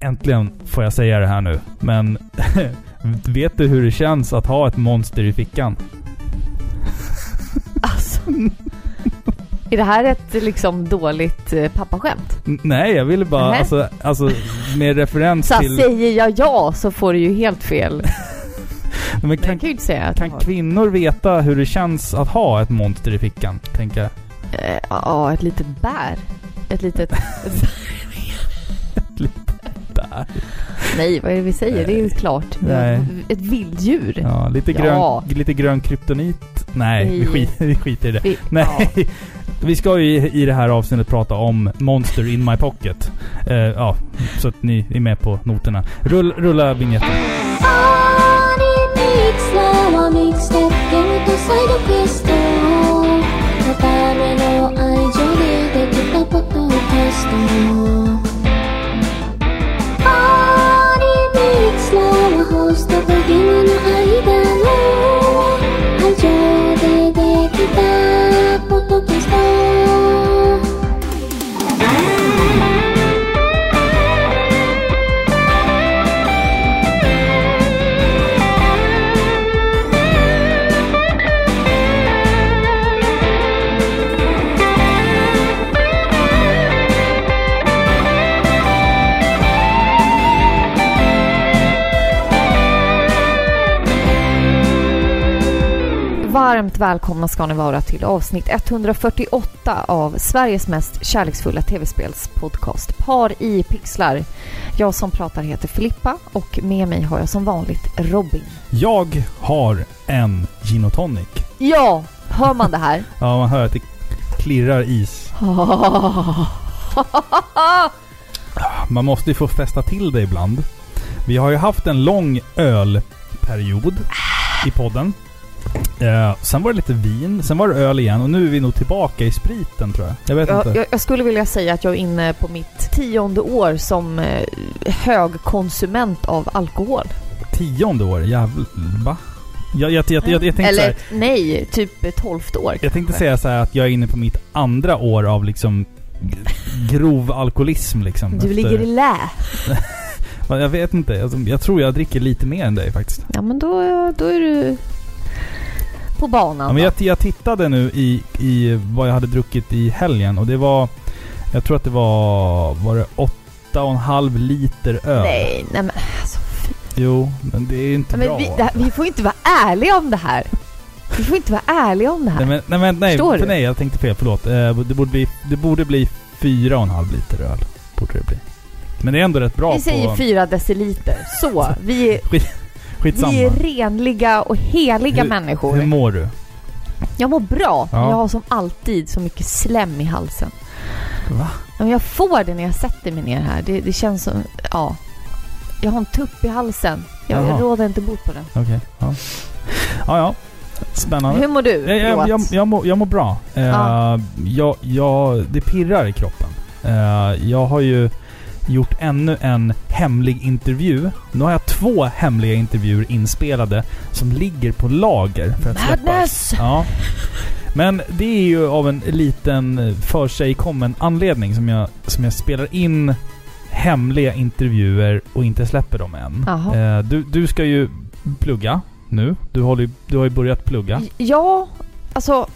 Äntligen får jag säga det här nu. Men vet du hur det känns att ha ett monster i fickan? Alltså. Är det här ett liksom dåligt eh, pappaskämt? Nej, jag ville bara... Nähä. Alltså, alltså med referens Så till... säger jag ja så får du ju helt fel. Men kan, kan kan kvinnor veta hur det känns att ha ett monster i fickan? Tänker jag. Eh, Ja, ett litet bär. Ett litet... Nej, vad är det vi säger? Det är ju klart. Nej. Ett vilddjur. Ja, lite Ja. grön, lite grön kryptonit. Nej, vi, Nej. skit, vi skiter i det. Vi- Nej. ja. Vi ska ju i, det här avsnittet prata om Monster in my pocket. Eh, ja, så att ni är med på noterna. Rull, rulla vignetten. アホス Varmt välkomna ska ni vara till avsnitt 148 av Sveriges mest kärleksfulla tv-spelspodcast Par i pixlar. Jag som pratar heter Filippa och med mig har jag som vanligt Robin. Jag har en gin och tonic. Ja, hör man det här? Ja, man hör att det klirrar is. Man måste ju få fästa till det ibland. Vi har ju haft en lång ölperiod i podden. Eh, sen var det lite vin, sen var det öl igen och nu är vi nog tillbaka i spriten tror jag. Jag vet jag, inte. jag, jag skulle vilja säga att jag är inne på mitt tionde år som eh, högkonsument av alkohol. Tionde år, jävlar. Va? Jag, jag, jag, jag, tänkte Eller här, nej, typ tolfte år. jag tänkte kanske. säga så här att jag är inne på mitt andra år av liksom grov alkoholism liksom. Du Efter- ligger i lä. Ja, Jag vet inte. Alltså, jag tror jag dricker lite mer än dig faktiskt. Ja men då, då är du på banan. Ja, men jag, jag tittade nu i, i vad jag hade druckit i helgen och det var... Jag tror att det var... Var det åtta och en halv liter öl? Nej, nej men alltså. Jo, men det är inte men bra. vi, här- vi får inte vara ärliga om det här. Vi får inte vara ärliga om det här. Nej, men, nej, men, nej, Förstår för du? nej, jag tänkte fel. Förlåt. Eh, det, borde bli, det borde bli fyra och en halv liter öl. Borde det bli. Men det är ändå rätt bra vi säger på... fyra deciliter. Så, vi Skitsamma. vi är renliga och heliga Hur- människor. Hur mår du? Jag mår bra, men Ja. jag har som alltid så mycket slem i halsen. Va? Ja, Men jag får det när jag sätter mig ner här. Det, det känns som... Ja. Jag har en tupp i halsen. Jag, jag råder inte bot på den. Okej. Ja. ja, ja. Spännande. Hur mår du? Jag, jag, jag, jag, mår, jag mår bra. Eh, Ja. jag, jag, det pirrar i kroppen. Eh, jag har ju gjort ännu en hemlig intervju. Nu har jag två hemliga intervjuer inspelade som ligger på lager för att. Madness! Ja. Men det är ju av en liten för sig kommen anledning som jag, som jag spelar in hemliga intervjuer och inte släpper dem än. Eh, du, du ska ju plugga nu. Du, håller, du har ju börjat plugga. Ja, alltså...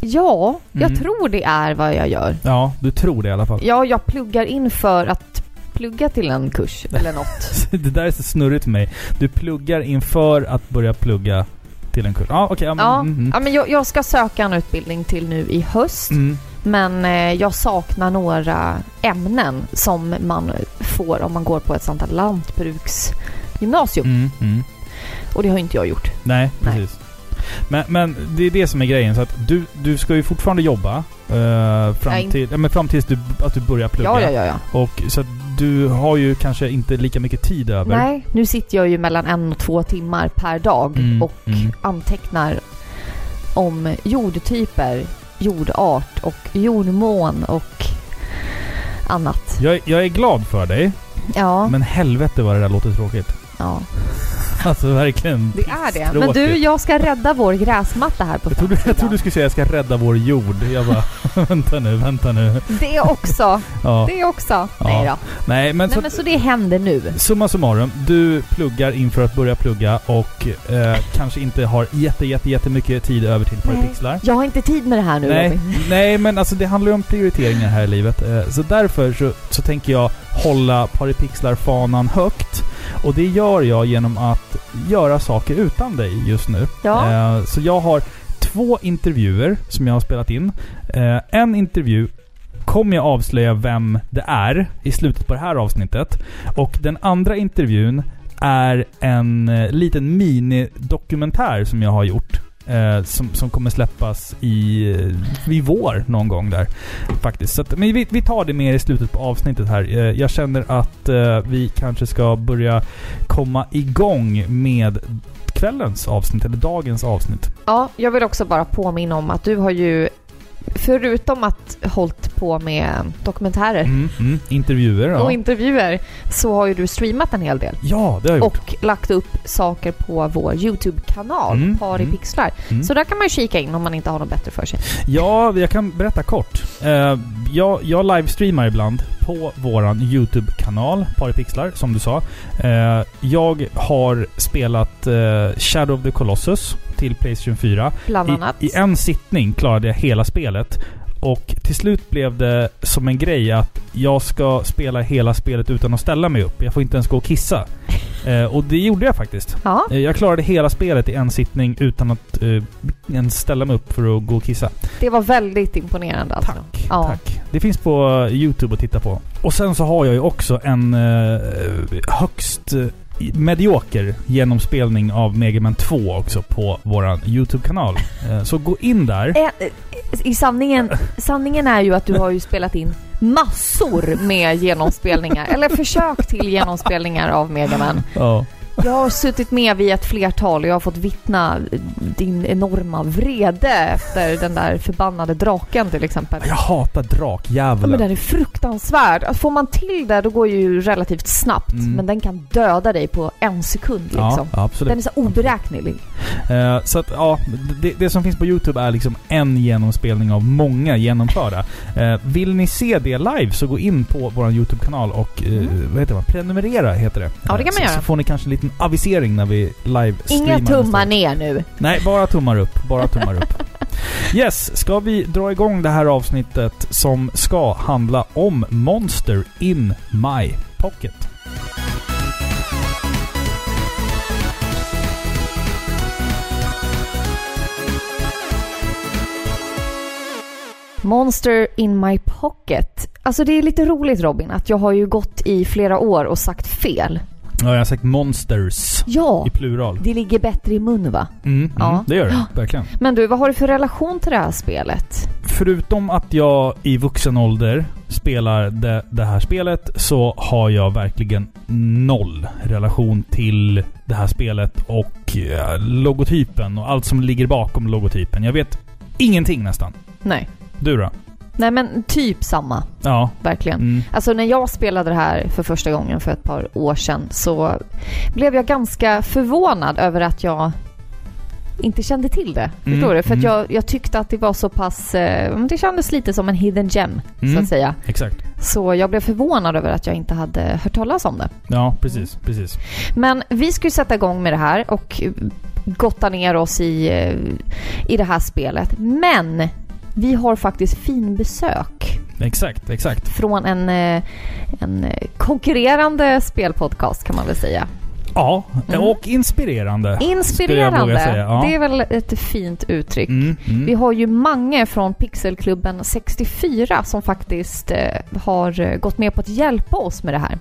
Ja, jag Mm. tror det är vad jag gör. Ja, du tror det i alla fall. Ja, jag pluggar in för att plugga till en kurs eller något. det där är så snurrigt för mig. Du pluggar inför att börja plugga till en kurs. Ja, okej. ja, Ja, mm, ja men jag, jag ska söka en utbildning till nu i höst. mm. Men eh, jag saknar några ämnen som man får om man går på ett sånt här lantbruksgymnasium. Mm, mm. Och det har inte jag gjort. Nej, Nej. precis. Men, men det är det som är grejen. Så att du, du ska ju fortfarande jobba eh, fram, Nej. till, ja, men fram tills du, att du börjar plugga. Ja, ja, ja, ja. Och så du har ju kanske inte lika mycket tid över. Nej, nu sitter jag ju mellan en och två timmar per dag Mm, och mm. antecknar om jordtyper, jordart och jordmån och annat. Jag, jag är glad för dig, Ja, men helvete vad det där låter tråkigt. ja. Alltså verkligen. Det är det. Men du, jag ska rädda vår gräsmatta här på Jag trodde, jag trodde du skulle säga jag ska rädda vår jord. Jag bara, vänta nu, vänta nu. Det också. Ja. Det också. Nej då. Nej, men, Nej, så, men så det händer nu. summa summarum. Du pluggar inför att börja plugga och eh, kanske inte har jätte, jätte, jättemycket tid över till Nej. Paripixlar. Jag har inte tid med det här nu Nej, Robin. nej, men alltså det handlar ju om prioriteringar här i livet. Eh, Så därför så, så tänker jag hålla Paripixlar-fanan högt. Och det gör jag genom att göra saker utan dig just nu. Ja. Eh, Så jag har två intervjuer som jag har spelat in. Eh, En intervju kommer jag avslöja vem det är i slutet på det här avsnittet. Och den andra intervjun är en eh, liten minidokumentär som jag har gjort. Eh, som, som kommer släppas i, eh, i vår någon gång där. Faktiskt. Så att, men vi, vi tar det mer i slutet på avsnittet här. Eh, jag känner att eh, vi kanske ska börja komma igång med kvällens avsnitt, eller dagens avsnitt. Ja, jag vill också bara påminna om att du har ju förutom att hållit på med dokumentärer Mm, mm, intervjuer, ja. och intervjuer så har ju du streamat en hel del. ja, det har jag gjort. Och lagt upp saker på vår YouTube-kanal, Mm, Par i mm. pixlar. Mm. Så där kan man ju kika in om man inte har något bättre för sig. Ja, jag kan berätta kort. Eh, jag, jag livestreamar ibland på våran YouTube-kanal, Paripixlar, som du sa. Eh, jag har spelat eh, Shadow of the Colossus till Playstation 4. Bland annat. I, I en sittning klarade jag hela spelet. Och till slut blev det som en grej att jag ska spela hela spelet utan att ställa mig upp. Jag får inte ens gå och kissa. Eh, och det gjorde jag faktiskt. Ja, Eh, Jag klarade hela spelet i en sittning utan att eh, ens ställa mig upp för att gå och kissa. det var väldigt imponerande alltså. Tack, Ja. tack. Det finns på YouTube att titta på. Och sen så har jag ju också en eh, högst eh, medioker genomspelning av Mega Man 2 också på våran YouTube-kanal. Eh, så gå in där. Eh, eh, I sanningen, sanningen är ju att du har ju spelat in massor med genomspelningar, eller försök till genomspelningar av Mega Man. Ja. Jag har suttit med vid ett flertal och jag har fått vittna din enorma vrede efter den där förbannade draken till exempel. Jag hatar Ja, drakdjävulen. men den är fruktansvärd. Att Får man till det då går det ju relativt snabbt. Mm. Men den kan döda dig på en sekund liksom. Ja, absolut. Den är så oberäknelig. Eh, så att ja, det, det som finns på YouTube är liksom en genomspelning av många genomförda. Eh, vill ni se det live så gå in på vår YouTube-kanal och eh, Mm. vad heter det? prenumerera heter det. Ja, det kan man så, göra. Så får ni kanske en liten avisering när vi live Inga tummar ner nu. Nej, bara tummar upp. Bara tummar upp. Yes, ska vi dra igång det här avsnittet som ska handla om Monster in My Pocket. Monster in my pocket. Alltså det är lite roligt Robin att jag har ju gått i flera år och sagt fel. Ja, jag har sagt Monsters Ja, i plural. det ligger bättre i mun va? Mm, mm, Ja. det gör det. Verkligen. Men du, vad har du för relation till det här spelet? Förutom att jag i vuxen ålder spelar det, det här spelet så har jag verkligen noll relation till det här spelet och eh, logotypen och allt som ligger bakom logotypen. Jag vet ingenting nästan. Nej. Du då? Nej men typ samma, Ja. verkligen. Mm. Alltså när jag spelade det här för första gången för ett par år sedan så blev jag ganska förvånad över att jag inte kände till det. Mm, Förstår du? För att mm. jag, jag tyckte att det var så pass... Eh, det kändes lite som en hidden gem, så Mm. att säga. Exakt. Så jag blev förvånad över att jag inte hade hört talas om det. Ja, precis. Precis. Men vi ska ju sätta igång med det här och gotta ner oss i, eh, i det här spelet. Men vi har faktiskt fin besök Exakt, exakt. från en, eh, en eh, konkurrerande spelpodcast kan man väl säga. Ja, Mm. och inspirerande. Inspirerande, säga, ja. det är väl ett fint uttryck. Mm, mm. Vi har ju Mange från Pixelklubben 64 som faktiskt eh, har eh, gått med på att hjälpa oss med det här.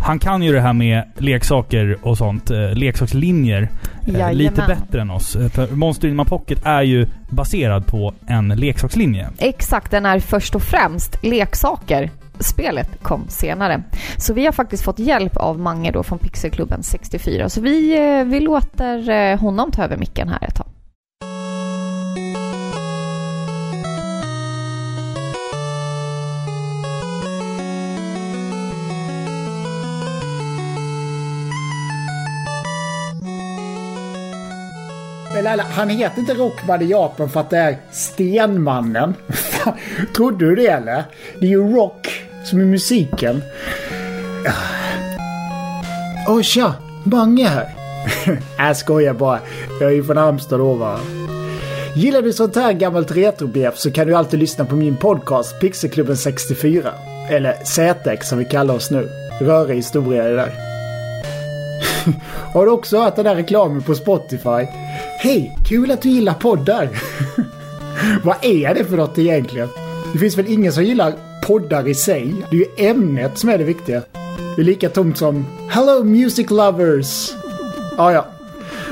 Han kan ju det här med leksaker och sånt. Eh, leksakslinjer. Jajamän. lite bättre än oss. För Monster in My Pocket är ju baserad på en leksakslinje. Exakt, den är först och främst leksaker. Spelet kom senare. Så vi har faktiskt fått hjälp av Mange då från Pixelklubben 64. Så vi, eh, vi låter eh, honom ta över micken här ett tag. Han heter inte Rockman i Japan för att det är Stenmannen. Trodde du det eller? Det är ju rock som är musiken. Åh tja, Mange här. Jag skojar bara. Jag är ju från Halmstad då va. Gillar du sånt här gammalt retrobeef så kan du alltid lyssna på min podcast Pixelklubben 64. Eller ZX som vi kallar oss nu. Rörig historia är det där. Har du också hört den där reklamen på Spotify? Hej, kul att du gillar poddar! Vad är det för något egentligen? Det finns väl ingen som gillar poddar i sig? Det är ju ämnet som är det viktiga. Det är lika tomt som Hello Music Lovers! Ah, ja.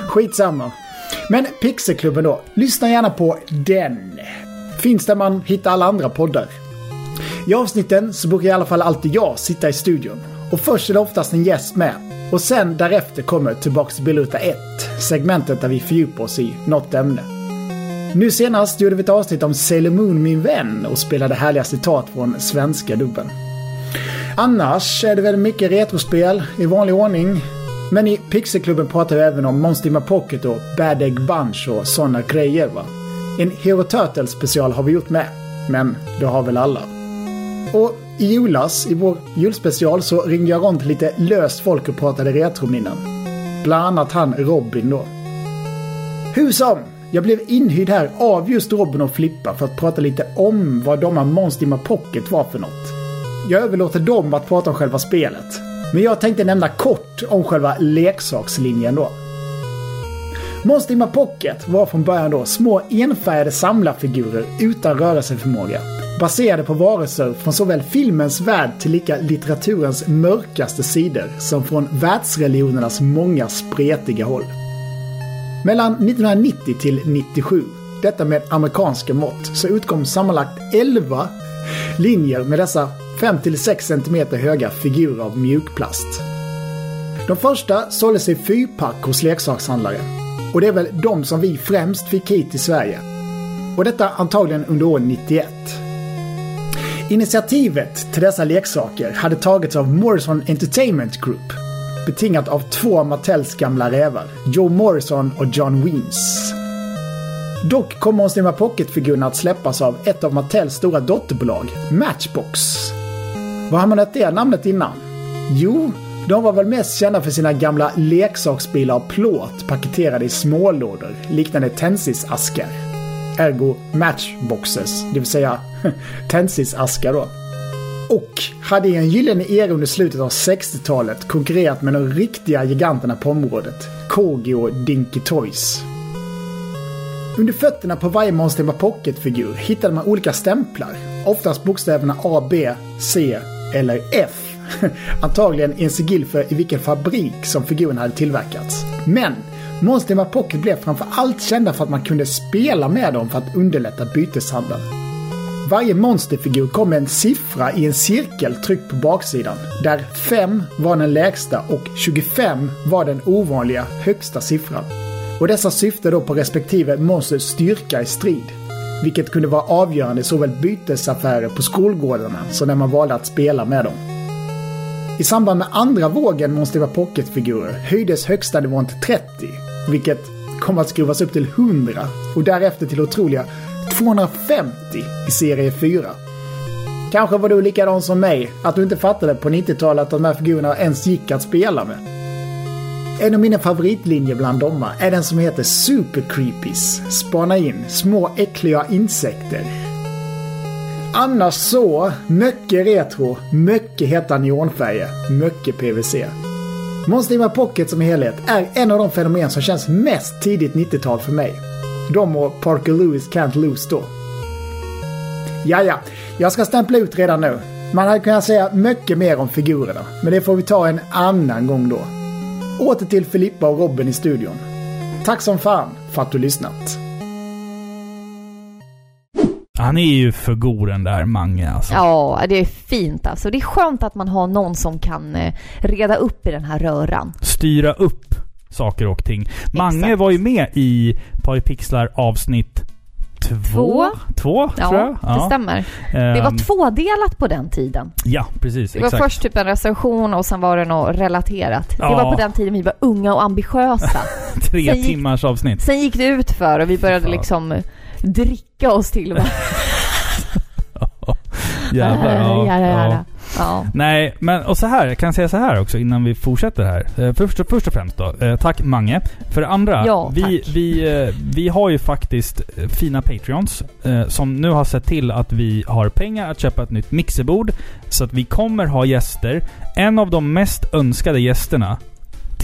Skitsamma. Men Pixelklubben då. Lyssna gärna på den. Finns där man hittar alla andra poddar. I avsnitten så brukar i alla fall alltid jag sitta i studion. Och först är det oftast en gäst med. Och sen därefter kommer Tillbaks till Bilruta 1, segmentet där vi fördjupar oss i något ämne. Mm. Nu senast gjorde vi ett avsnitt om Sailor Moon min vän och spelade härliga citat från svenska dubben. Annars är det väl mycket retrospel i vanlig ordning. Men i Pixelklubben pratar vi även om Monster in My Pocket och Bad Egg Bunch och sådana grejer va. En Hero Turtles special har vi gjort med. Men det har väl alla. Och i julas, i vår julspecial, så ringde jag runt lite löst folk och pratade retrominnen. Bland annat han Robin då. Hur som, jag blev inhyrd här av just Robin och Flippa för att prata lite om vad de här Monster Pocket var för något. Jag överlåter dem att prata om själva spelet. Men jag tänkte nämna kort om själva leksakslinjen då. Monster Pocket var från början då små enfärgade samlarfigurer utan rörelseförmåga. Baserade på varelser från såväl filmens värld till lika litteraturens mörkaste sidor som från världsreligionernas många spretiga håll. Mellan 1990 till 97, detta med amerikanska mått, så utkom sammanlagt 11 linjer med dessa 5-6 cm höga figurer av mjukplast. De första såldes i fyrpack hos leksakshandlare. Och det är väl de som vi främst fick hit till Sverige. Och detta antagligen under år 91. Initiativet till dessa leksaker hade tagits av Morrison Entertainment Group. Betingat av två av Mattels gamla rävar, Joe Morrison och John Weems. Dock kommer hon in My Pocket-figurerna att släppas av ett av Mattels stora dotterbolag, Matchbox. Vad har man hört det namnet innan? Jo, de var väl mest kända för sina gamla leksaksbilar av plåt paketerade i smålådor liknande Tensis-askar. Ergo matchboxes, det vill säga Tensis-askar då. Och hade i en gyllene era under slutet av 60-talet konkurrerat med de riktiga giganterna på området, Kogi och Dinky Toys. Under fötterna på varje Monster in Pocket-figur hittade man olika stämplar. Oftast bokstäverna A, B, C eller F. Antagligen en sigill för i vilken fabrik som figuren hade tillverkats. Men Monster in Pocket blev framför allt kända för att man kunde spela med dem för att underlätta byteshandeln. Varje monsterfigur kom med en siffra i en cirkel tryckt på baksidan, där 5 var den lägsta och 25 var den ovanliga högsta siffran. Och dessa syftade då på respektive monsters styrka i strid. Vilket kunde vara avgörande i såväl bytesaffärer på skolgårdarna som när man valde att spela med dem. I samband med andra vågen Monster pocketfigurer Pocket-figurer höjdes högsta nivån till 30, vilket kom att skruvas upp till 100 och därefter till otroliga 250 i serie 4. Kanske var du likadan som mig, att du inte fattade på 90-talet att de här figurerna ens gick att spela med. En av mina favoritlinjer bland dem är den som heter Super Creepies. Spana in små äckliga insekter. Annars så, mycket retro, mycket heta neonfärger, mycket PVC. Monster Pocket som helhet är en av de fenomen som känns mest tidigt 90-tal för mig. De och Parker Lewis Can't Lose då. Jaja, jag ska stämpla ut redan nu. Man hade kunnat säga mycket mer om figurerna, men det får vi ta en annan gång då. Åter till Filippa och Robin i studion. Tack som fan för att du lyssnat. Han är ju för god den där Mange alltså. Ja, det är fint alltså. Det är skönt att man har någon som kan eh, reda upp i den här röran. Styra upp saker och ting. Mange Exakt. var ju med i Paripixlar avsnitt Två. Två, Ja, tror jag. det stämmer. Det var Ehm, tvådelat på den tiden. Ja, precis. Det var exakt. först typ en recension och sen var det något relaterat. Det Ja. var på den tiden vi var unga och ambitiösa. Tre sen gick- timmars avsnitt. Sen gick det ut för och vi började liksom dricka oss till? Jävlar. Ja, ja, ja, ja. Nej, men och så här, jag kan säga så här också innan vi fortsätter här. Eh, först, först och främst då, eh, tack Mange. För det andra, Ja, vi, tack. vi, eh, vi har ju faktiskt fina Patreons som nu har sett till att vi har pengar att köpa ett nytt mixerbord. Så att vi kommer ha gäster. En av de mest önskade gästerna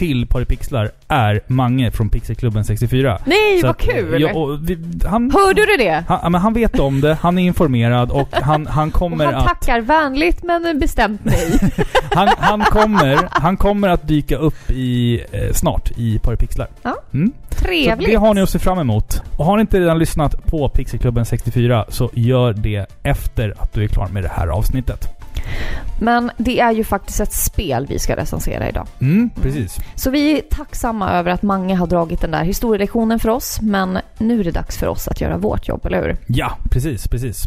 till Paripixlar är Mange från Pixelklubben 64. Nej, Så vad att, eh, kul! Ja, och vi, han, Hörde du det? han, men han vet om det, han är informerad och han, han Och kommer han att... tackar vänligt men bestämt nej. Han, han, kommer, han kommer att dyka upp i, eh, snart i Paripixlar. Ja. Mm. Så Trevligt. det har ni att se fram emot. Och har ni inte redan lyssnat på Pixelklubben 64 så gör det efter att du är klar med det här avsnittet. Men det är ju faktiskt ett spel vi ska recensera idag. Mm, precis. Så vi är tacksamma över att Mange har dragit den där historielektionen för oss. Men nu är det dags för oss att göra vårt jobb, eller hur? Ja, precis, precis.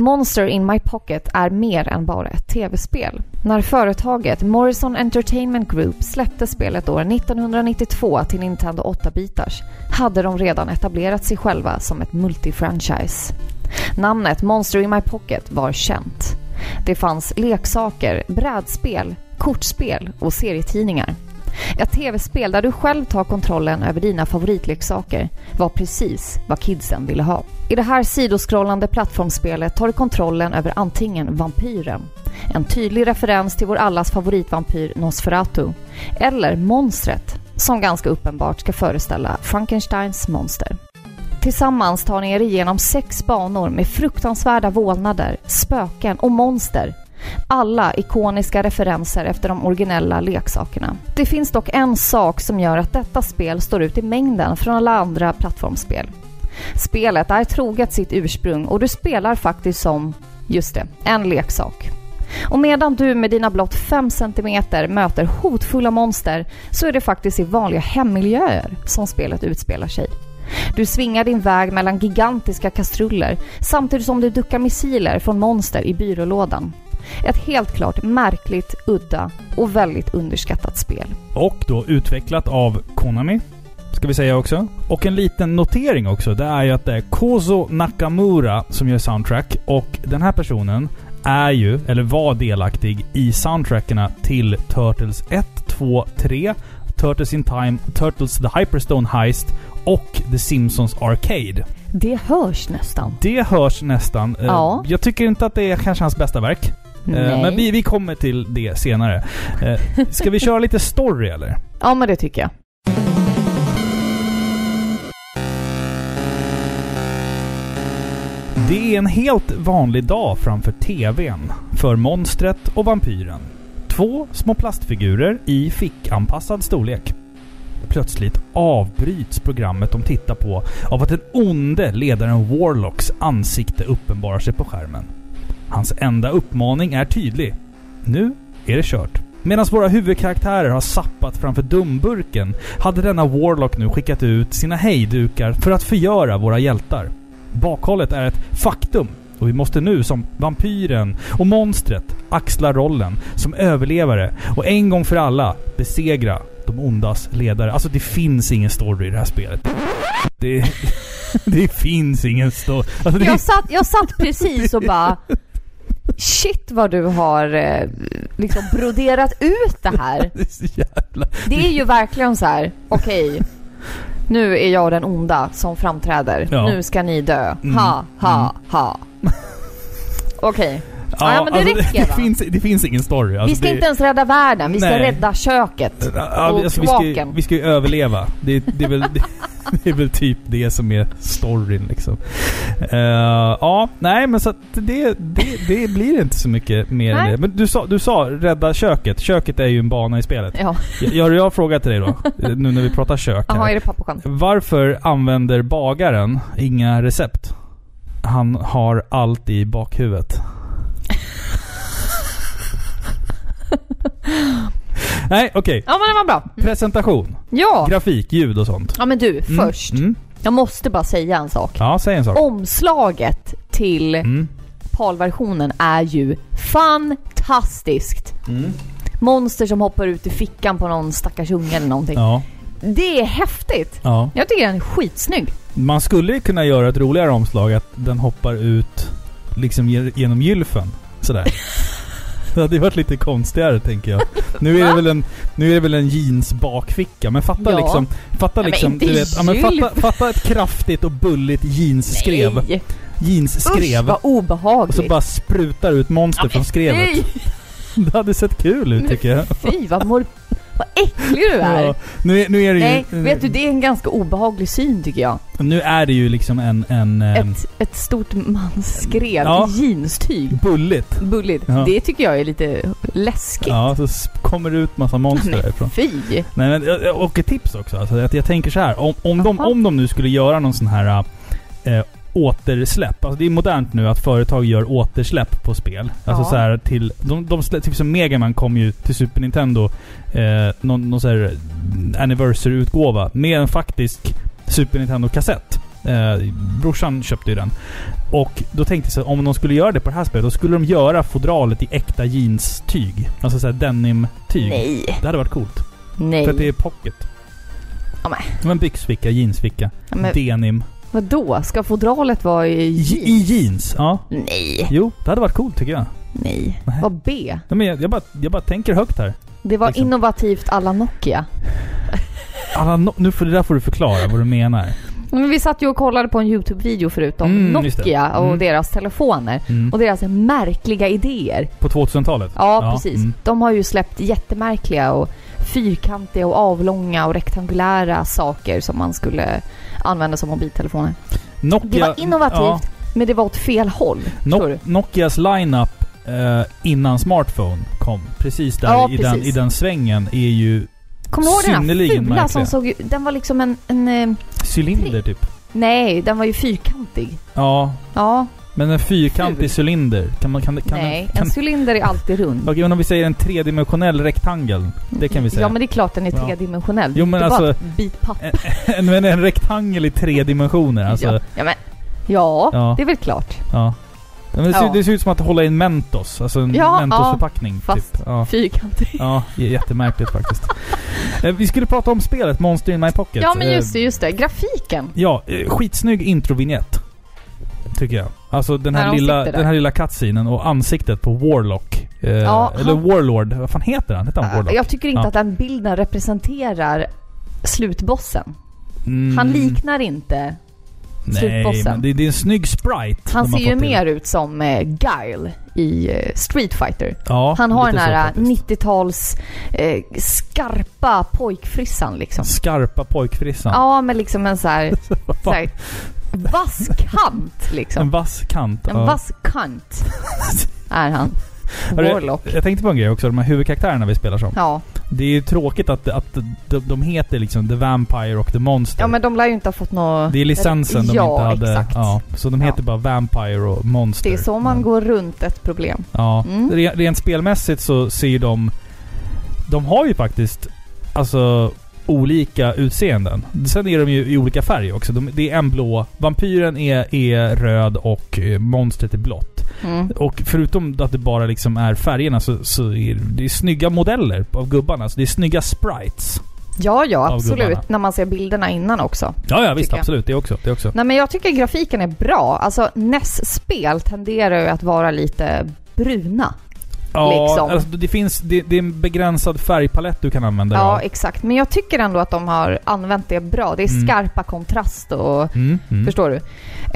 Monster in My Pocket är mer än bara ett tv-spel. När företaget Morrison Entertainment Group släppte spelet år 1992 till Nintendo 8-bitars hade de redan etablerat sig själva som ett multifranchise. Namnet Monster in My Pocket var känt. Det fanns leksaker, brädspel, kortspel och serietidningar. Ett tv-spel där du själv tar kontrollen över dina favoritleksaker var precis vad kidsen ville ha. I det här sidoskrollande plattformsspelet tar du kontrollen över antingen vampyren, en tydlig referens till vår allas favoritvampyr Nosferatu, eller monstret, som ganska uppenbart ska föreställa Frankensteins monster. Tillsammans tar ni er igenom sex banor med fruktansvärda vålnader, spöken och monster alla ikoniska referenser efter de originella leksakerna. Det finns dock en sak som gör att detta spel står ut i mängden från alla andra plattformsspel. Spelet är troget sitt ursprung och du spelar faktiskt som, just det, en leksak. Och medan du med dina blott 5 cm möter hotfulla monster så är det faktiskt i vanliga hemmiljöer som spelet utspelar sig. Du svingar din väg mellan gigantiska kastruller samtidigt som du duckar missiler från monster i byrålådan. Ett helt klart märkligt, udda och väldigt underskattat spel. Och då utvecklat av Konami. Ska vi säga också. Och en liten notering också. Det är ju att det är Kozo Nakamura som gör soundtrack. Och den här personen är ju, eller var delaktig i soundtrackerna till Turtles 1, 2, 3, Turtles in Time, Turtles The Hyperstone Heist och The Simpsons Arcade. Det hörs nästan. Det hörs nästan. Eh, Ja. Jag tycker inte att det är kanske hans bästa verk. Eh, Nej. Men vi, vi kommer till det senare. Eh, Ska vi köra lite story eller? Ja, men det tycker jag. Det är en helt vanlig dag framför TVn för monstret och vampyren. Två små plastfigurer i fickanpassad storlek. Plötsligt avbryts programmet de tittar på av att den onde ledaren Warlocks ansikte uppenbarar sig på skärmen. Hans enda uppmaning är tydlig. Nu är det kört. Medan våra huvudkaraktärer har sappat framför dumburken hade denna Warlock nu skickat ut sina hejdukar för att förgöra våra hjältar. Bakhållet är ett faktum och vi måste nu som vampyren och monstret axla rollen som överlevare och en gång för alla besegra de ondas ledare. Alltså det finns ingen story i det här spelet. Det, det finns ingen story. Alltså Jag satt, jag satt precis och bara... Shit vad du har eh, liksom broderat ut det här. det är så jävla... Det är ju verkligen så här. okej. nu är jag den onda som framträder. Ja. Nu ska ni dö. Mm. Ha, ha, ha. Okej. Ja, ja, men det räcker, det, va? finns, det finns ingen story. Alltså, vi ska det, inte ens rädda världen, vi ska Nej. rädda köket. Ja, och alltså, vi, ska, vi ska ju överleva. Det, det, är väl, det, är väl typ det som är storyn liksom. Eh, ja, nej men så att det, det, det blir inte så mycket mer än Nej. det. Men du sa, du sa rädda köket. Köket är ju en bana i spelet. Ja, Jag, jag, jag har frågat till dig då, nu när vi pratar kök Jaha, är det pappaskämt? Varför använder bagaren inga recept? Han har allt i bakhuvudet. Nej, okej. Ja, men det var bra. Presentation. Ja, Grafik, ljud och sånt. ja men du, Mm, först. Mm. Jag måste bara säga en sak. Ja, säg en sak. Omslaget till Mm. PAL-versionen är ju fantastiskt. Mm. Monster som hoppar ut i fickan på någon stackars unge eller någonting. Ja. Det är häftigt. ja. Jag tycker den är skitsnygg. Man skulle ju kunna göra ett roligare omslag att den hoppar ut liksom ge- genom gylfen. Sådär. Det hade ju varit lite konstigare tänker jag. Nu är det väl en, nu är det väl en jeans bakficka. Men fatta Ja. liksom... Fatta liksom... Du vet, ja, men fatta, fatta ett kraftigt och bulligt jeansskrev. Nej! Usch Jeansskrev. vad Och så obehagligt. bara sprutar ut monster från skrevet. Nej, Det hade sett kul ut tycker jag. fy vad, mor- vad äcklig du är. Ja. Nu, nu är det ju... Nej, vet du det är en ganska obehaglig syn tycker jag. Nu är det ju liksom en... en, en Ett, ett stort mansskrev Ja. i jeanstyg. bulligt. Bulligt. Ja. Det tycker jag är lite läskigt. Ja, så kommer det ut massa monster Nej, därifrån. fy! Nej, men, eh, och ett tips också. Alltså, att jag tänker så här. Om, om, de, om de nu skulle göra någon sån här äh, återsläpp. Alltså det är modernt nu att företag gör återsläpp på spel. Alltså Ja. så här till... De, de slä, typ som Megaman kom ju till Super Nintendo. Eh, någon, någon så här anniversary-utgåva med en faktisk Super Nintendo-kassett. Eh, brorsan köpte ju den. Och då tänkte jag så här, om de skulle göra det på det här spelet, då skulle de göra fodralet i äkta jeans-tyg. Alltså såhär denim-tyg. Nej. Det hade varit coolt. Nej. För att det är pocket. Ja, men. Byxficka, jeansficka. Ja, men Denim. Vadå? Ska fodralet vara i jeans? I jeans, ja. Nej. Jo, det hade varit coolt tycker jag. Nej. Nej. Vad B? Nej, men jag, jag, bara, jag bara tänker högt här. Det var Liksom. innovativt alla Nokia. Alla, no, nu får, det där får du förklara vad du menar. Men vi satt ju och kollade på en YouTube-video förut om Mm. Nokia och Mm. deras telefoner. Mm. Och deras märkliga idéer. På 2000-talet? Ja, precis. mm. De har ju släppt jättemärkliga och fyrkantiga och avlånga och rektangulära saker som man skulle använda som mobiltelefoner. Nokia, Det var innovativt, ja, men det var åt fel håll. No? Nokias lineup eh, innan smartphone kom, precis där Ja, i, den, precis. i den svängen, är ju Kommer du ihåg den här fula som såg Den var liksom en... en eh, cylinder typ. nej, den var ju fyrkantig. Ja, Ja, men en fyrkantig cylinder. Kan man... Kan, kan, nej. kan, en cylinder är alltid rund. Okej, men om vi säger en tredimensionell rektangel. Det kan vi säga. Ja, men det är klart den är Ja. tredimensionell. Jo, men alltså- bit papper. En, men en rektangel i tre dimensioner. Alltså, ja. ja, men... Ja, Ja. det är väl klart. Ja. Ja, men det, ser, Ja. det ser ut som att hålla i en Mentos. Alltså en Ja, Mentos-förpackning. fast- Typ. Ja. Fyrkantig. ja, jättemärkligt faktiskt. Eh, Vi skulle prata om spelet Monster in My Pocket. Ja, men Eh, just det, just det. Grafiken. Ja, eh, skitsnygg introvinjett. Tycker jag. Alltså den här, lilla, den här lilla cutscenen och ansiktet på Warlock. Eh, Ja, eller han- Warlord. Vad fan heter han? Heter han Warlock? Jag tycker inte Ja. att den bilden representerar slutbossen. Mm, Han liknar inte... Nej, slutbossen. men det, det är en snygg sprite. Han ser ju mer ut som eh, Guile i eh, Street Fighter. Ja, Han har den här faktiskt. 90-tals eh, skarpa pojkfrissan liksom. Skarpa pojkfrissan. Ja, med liksom en så här, så här vass kant En liksom. vass kant. En ja. vass kant är han. Warlock. Jag tänkte på en grej också, de här huvudkaraktärerna vi spelar som. Ja. Det är ju tråkigt att, att de, de heter liksom The Vampire och The Monster. ja, men de lär ju inte ha fått något... det är licensen de ja, inte hade. exakt. Ja, så de Ja. heter bara Vampire och Monster. Det är så man Men- går runt ett problem. Ja. Mm. Re- Rent spelmässigt så ser de... De har ju faktiskt alltså olika utseenden. Sen är de ju i olika färger också. De, det är en blå. Vampyren är, är röd och eh, monstret är blått. Mm. Och förutom att det bara liksom är färgerna så, så är det är snygga modeller av gubbarna. Så det är snygga sprites. Ja, ja, absolut. gubbarna. När man ser bilderna innan också. Ja, ja visst. Jag. Absolut. Det också. Det också. Nej, men jag tycker grafiken är bra. Alltså, NES-spel tenderar ju att vara lite bruna. Ja, liksom. alltså, det finns... Det, det är en begränsad färgpalett du kan använda Ja, av. exakt. Men jag tycker ändå att de har använt det bra. Det är Mm. skarpa kontrast och... Mm, mm. Förstår du?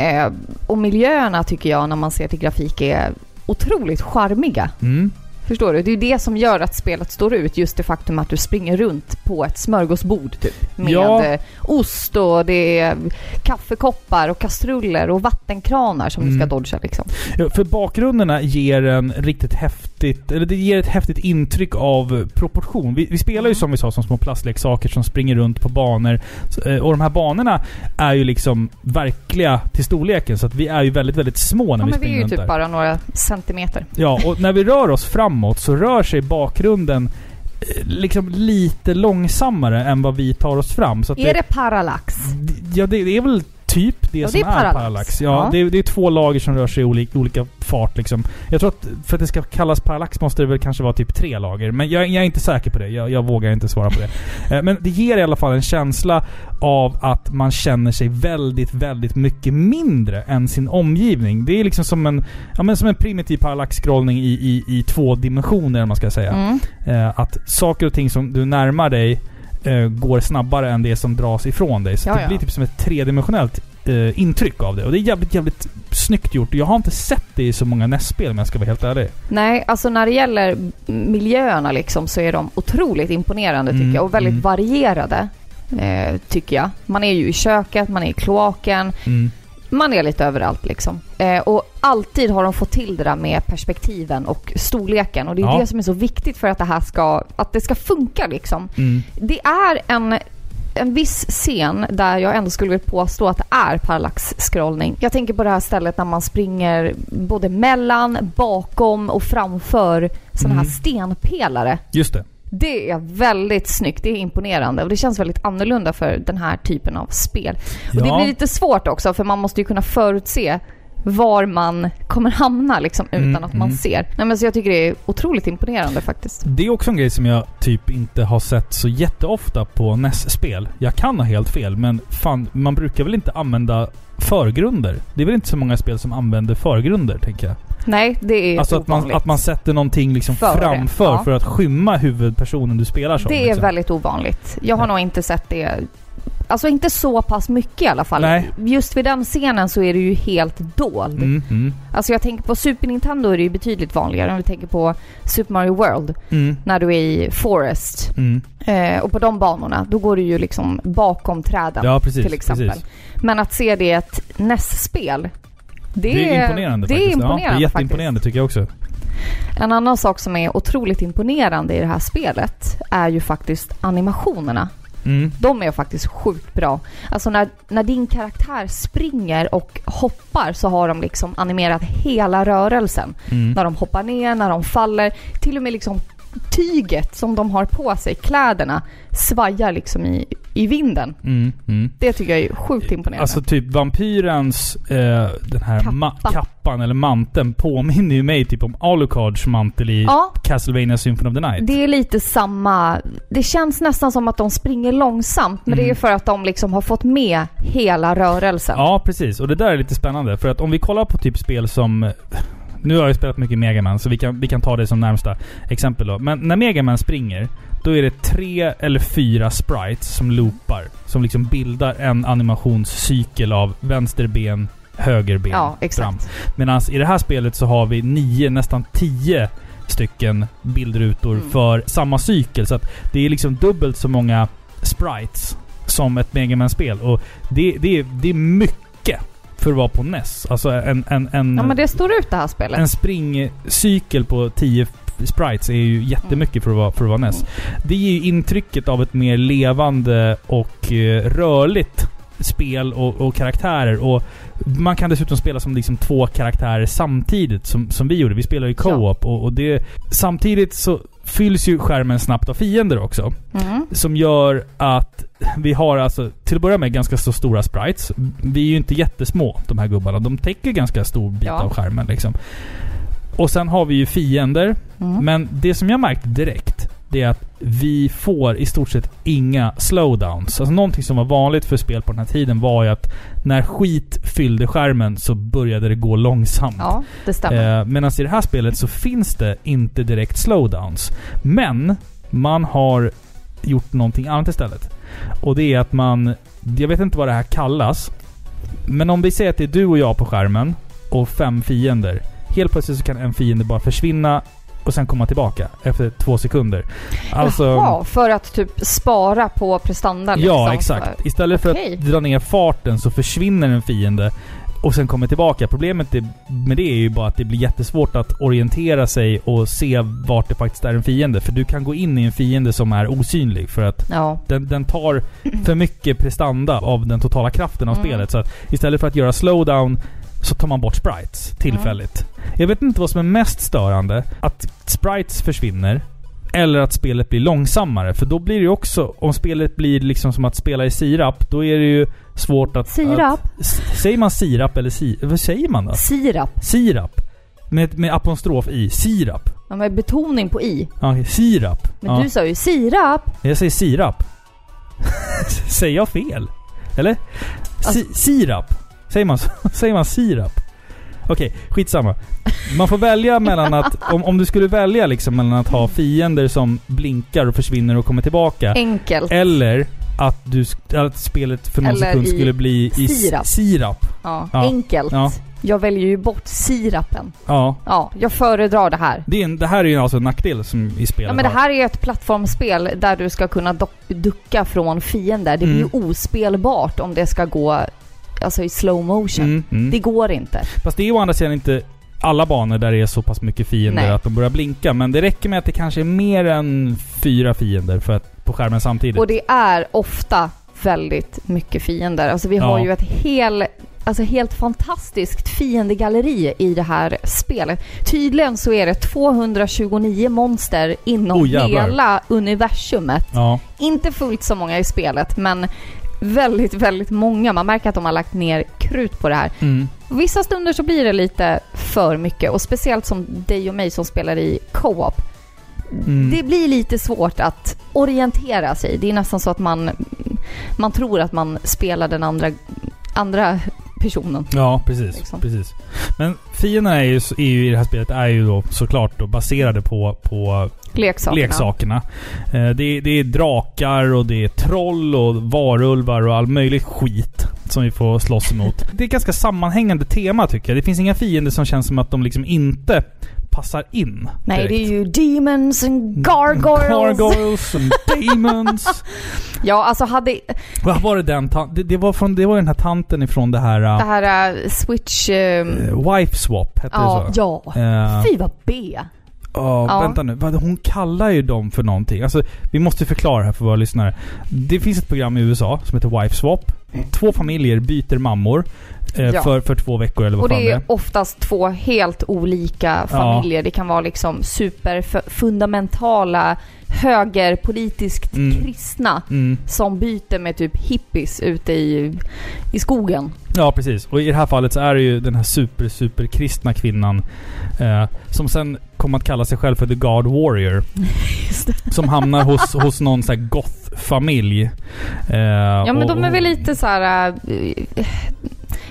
Eh, och miljöerna tycker jag, när man ser till grafik, är otroligt charmiga. Mm. Förstår du? Det är ju det som gör att spelet står ut. Just det faktum att du springer runt på ett smörgåsbord typ. Med Ja. eh, ost och det är kaffekoppar och kastruller och vattenkranar som du Mm. ska dodga liksom. Ja, för bakgrunderna ger en riktigt häftigt, eller det ger ett häftigt intryck av proportion. Vi, vi spelar ju som vi sa som små plastleksaker som springer runt på banor. Eh, Och de här banorna är ju liksom verkliga till storleken. Så att vi är ju väldigt, väldigt små när Ja, vi men vi är springer ju runt typ där. bara några centimeter. Ja, och när vi rör oss framåt så rör sig bakgrunden eh, liksom lite långsammare än vad vi tar oss fram. Så Är det parallax? Ja, det, det är väl typ det Ja, som det är är parallax. parallax. Ja, Ja. Det, det är två lager som rör sig i olika, olika fart liksom. Jag tror att för att det ska kallas parallax måste det väl kanske vara typ tre lager. Men jag, jag är inte säker på det. Jag, jag vågar inte svara på det. Eh, Men det ger i alla fall en känsla av att man känner sig väldigt, väldigt mycket mindre än sin omgivning. Det är liksom som en, ja, men som en primitiv parallax-scrollning i, i, i två dimensioner, om man ska säga. Mm. Eh, att saker och ting som du närmar dig eh, går snabbare än det som dras ifrån dig. Så Ja, det blir typ som ett tredimensionellt eh, intryck av det. Och det är jävligt, jävligt snyggt gjort. Jag har inte sett det i så många NES-spel om jag ska vara helt ärlig. Nej, alltså när det gäller miljöerna liksom så är de otroligt imponerande tycker Mm, jag och väldigt mm. varierade. Eh, tycker jag. Man är ju i köket, man är i kloaken, Mm. Man är lite överallt liksom. Eh, och alltid har de fått till det där med perspektiven och storleken och det är Ja. det som är så viktigt för att det här ska, att det ska funka liksom. Mm. Det är en, en viss scen där jag ändå skulle vilja påstå att det är parallax-scrollning. Jag tänker på det här stället när man springer både mellan, bakom och framför sådana Mm. här stenpelare. Just det. Det är väldigt snyggt, det är imponerande och det känns väldigt annorlunda för den här typen av spel. Och det Ja. blir lite svårt också för man måste ju kunna förutse var man kommer hamna liksom utan Mm, att man mm. ser. Nej, men så jag tycker det är otroligt imponerande faktiskt. Det är också en grej som jag typ inte har sett så jätteofta på NES-spel. Jag kan ha helt fel, men fan, man brukar väl inte använda förgrunder? Det är väl inte så många spel som använder förgrunder, tänker jag. Nej, det är Alltså att man, att man sätter någonting liksom Före, framför ja. för att skymma huvudpersonen du spelar som. Det är liksom. väldigt ovanligt. Jag har Ja. nog inte sett det. Alltså inte så pass mycket i alla fall. Nej. Just vid den scenen så är det ju helt dold. Mm, mm, Alltså jag tänker på Super Nintendo är det ju betydligt vanligare om vi tänker på Super Mario World. mm, När du är i Forest. mm. Eh, och på de banorna, då går du ju liksom bakom träden. Ja, precis. till exempel. Precis. Men att se det i ett NES-spel. Det, Det är imponerande Det är faktiskt. imponerande ja, det är faktiskt. jätteimponerande tycker jag också. En annan sak som är otroligt imponerande i det här spelet är ju faktiskt animationerna. Mm. De är faktiskt sjukt bra. Alltså när, när din karaktär springer och hoppar så har de liksom animerat hela rörelsen. Mm. När de hoppar ner, när de faller. Till och med liksom tyget som de har på sig, kläderna, svajar liksom i, i vinden. Mm. Mm. Det tycker jag är sjukt imponerande. Alltså typ vampyrens, eh, den här Kappa. kappan eller manteln påminner ju mig typ om Alucards mantel i ja, Castlevania Symphony of the Night. det är lite samma. Det känns nästan som att de springer långsamt, men Mm. det är för att de liksom har fått med hela rörelsen. Ja, precis. Och det där är lite spännande. För att om vi kollar på typ spel som... Nu har jag spelat mycket Mega Man, så vi kan, vi kan ta det som närmsta exempel då. Men när Mega Man springer, då är det tre eller fyra sprites som loopar. Som liksom bildar en animationscykel av vänster ben, höger ben Ja, fram. Medan i det här spelet så har vi nio, nästan tio stycken bildrutor Mm. för samma cykel. Så att det är liksom dubbelt så många sprites som ett Mega Man-spel. Och det, det, är, det är mycket för att vara på NES. Alltså en, en, en, Ja, men det står ut det här spelet. en springcykel på 10 sprites är ju jättemycket för att vara, för att vara NES. Det ger ju intrycket av ett mer levande och eh, rörligt spel och, och karaktärer. Och man kan dessutom spela som liksom två karaktärer samtidigt som, som vi gjorde. Vi spelar ju co-op och, och det... Samtidigt så fylls ju skärmen snabbt av fiender också. Mm. Som gör att vi har alltså, till att börja med, ganska så stora sprites. Vi är ju inte jättesmå, de här gubbarna. De täcker ganska stor bit Ja. av skärmen liksom. Och sen har vi ju fiender. Mm. Men det som jag märkte direkt, det är att vi får i stort sett inga slowdowns. Alltså någonting som var vanligt för spel på den här tiden var ju att när skit fyllde skärmen så började det gå långsamt. Ja, det stämmer. Eh, Medan i det här spelet så finns det inte direkt slowdowns. Men man har gjort någonting annat istället. Och det är att man... Jag vet inte vad det här kallas. Men om vi säger att det är du och jag på skärmen och fem fiender. helt plötsligt så kan en fiende bara försvinna och sen komma tillbaka efter två sekunder. Alltså... Jaha, för att typ spara på prestanda liksom. Ja, exakt. Istället för Okej. att dra ner farten så försvinner en fiende och sen kommer tillbaka. Problemet med det är ju bara att det blir jättesvårt att orientera sig och se vart det faktiskt är en fiende. För du kan gå in i en fiende som är osynlig för att Ja. den, den tar för mycket prestanda av den totala kraften av Mm. spelet. Så att istället för att göra slowdown så tar man bort sprites tillfälligt. Jag vet inte vad som är mest störande. Att sprites försvinner eller att spelet blir långsammare. För då blir det ju också, om spelet blir liksom som att spela i sirap, då är det ju svårt att... Sirap? Att, säger man sirap eller si, Vad säger man då? Sirap. Sirap. Med, med apostrof i. Sirap. Ja, med betoning på i. Ja, okej, sirap. Men ja. du sa ju sirap. Jag säger sirap. säger jag fel? Eller? Si, Alltså- sirap. Säger man, säger man sirap? Okej, skitsamma. Man får välja mellan att... Om, om du skulle välja liksom mellan att ha fiender som blinkar och försvinner och kommer tillbaka. Enkelt. Eller att, du, att spelet för någon Eller sekund skulle bli i sirap. sirap. Ja, Ja. enkelt. Ja. Jag väljer ju bort sirapen. Ja. Ja, jag föredrar det här. Det, är en, det här är ju alltså en nackdel som i spelet Ja, men det här är ju ett plattformsspel där du ska kunna ducka från fiender. Det blir Mm. ju ospelbart om det ska gå alltså i slow motion. Mm, mm. Det går inte. Fast det är å andra sidan inte alla banor där det är så pass mycket fiender Nej. att de börjar blinka. Men det räcker med att det kanske är mer än fyra fiender för att, på skärmen samtidigt. Och det är ofta väldigt mycket fiender. Alltså vi har Ja. ju ett hel, alltså helt fantastiskt fiendegalleri i det här spelet. Tydligen så är det 229 monster inom Oh, hela universumet. Ja. Inte fullt så många i spelet, men väldigt, väldigt många. Man märker att de har lagt ner krut på det här. Mm. Vissa stunder så blir det lite för mycket och speciellt som dig och mig som spelar i co-op. Mm. Det blir lite svårt att orientera sig. Det är nästan så att man, man tror att man spelar den andra, andra personen. Ja, precis. Liksom. precis. Men fienderna är ju, är ju i det här spelet är ju då såklart då baserade på, på Leksakerna. leksakerna. Eh, det, är, det är drakar och det är troll och varulvar och all möjlig skit som vi får slåss emot. Det är ett ganska sammanhängande tema tycker jag. Det finns inga fiender som känns som att de liksom inte passar in. Nej, direkt. det är ju demons and gargoyles. Gargoyles and demons. Ja, alltså hade Vad var det den det, det var från, det var den här tanten ifrån det här... det Uh, här uh, switch... Uh, wife swap, hette ja, det så? ja. Eh, Fy vad B. Ja, Ja. vänta nu. Hon kallar ju dem för någonting. Alltså, vi måste förklara här för våra lyssnare. Det finns ett program i USA som heter Wife Swap. Två familjer byter mammor Ja. för, för två veckor eller vad Och fan det det är är. oftast två helt olika familjer. Det kan vara liksom superfundamentala högerpolitiskt Mm. kristna Mm. som byter med typ hippies ute i, i skogen. Ja, precis. Och i det här fallet så är det ju den här super, super kristna kvinnan eh, som sen kom att kalla sig själv för The God Warrior. Som hamnar hos, hos någon sån här goth-familj. Eh, Ja men och- de är väl lite så här äh,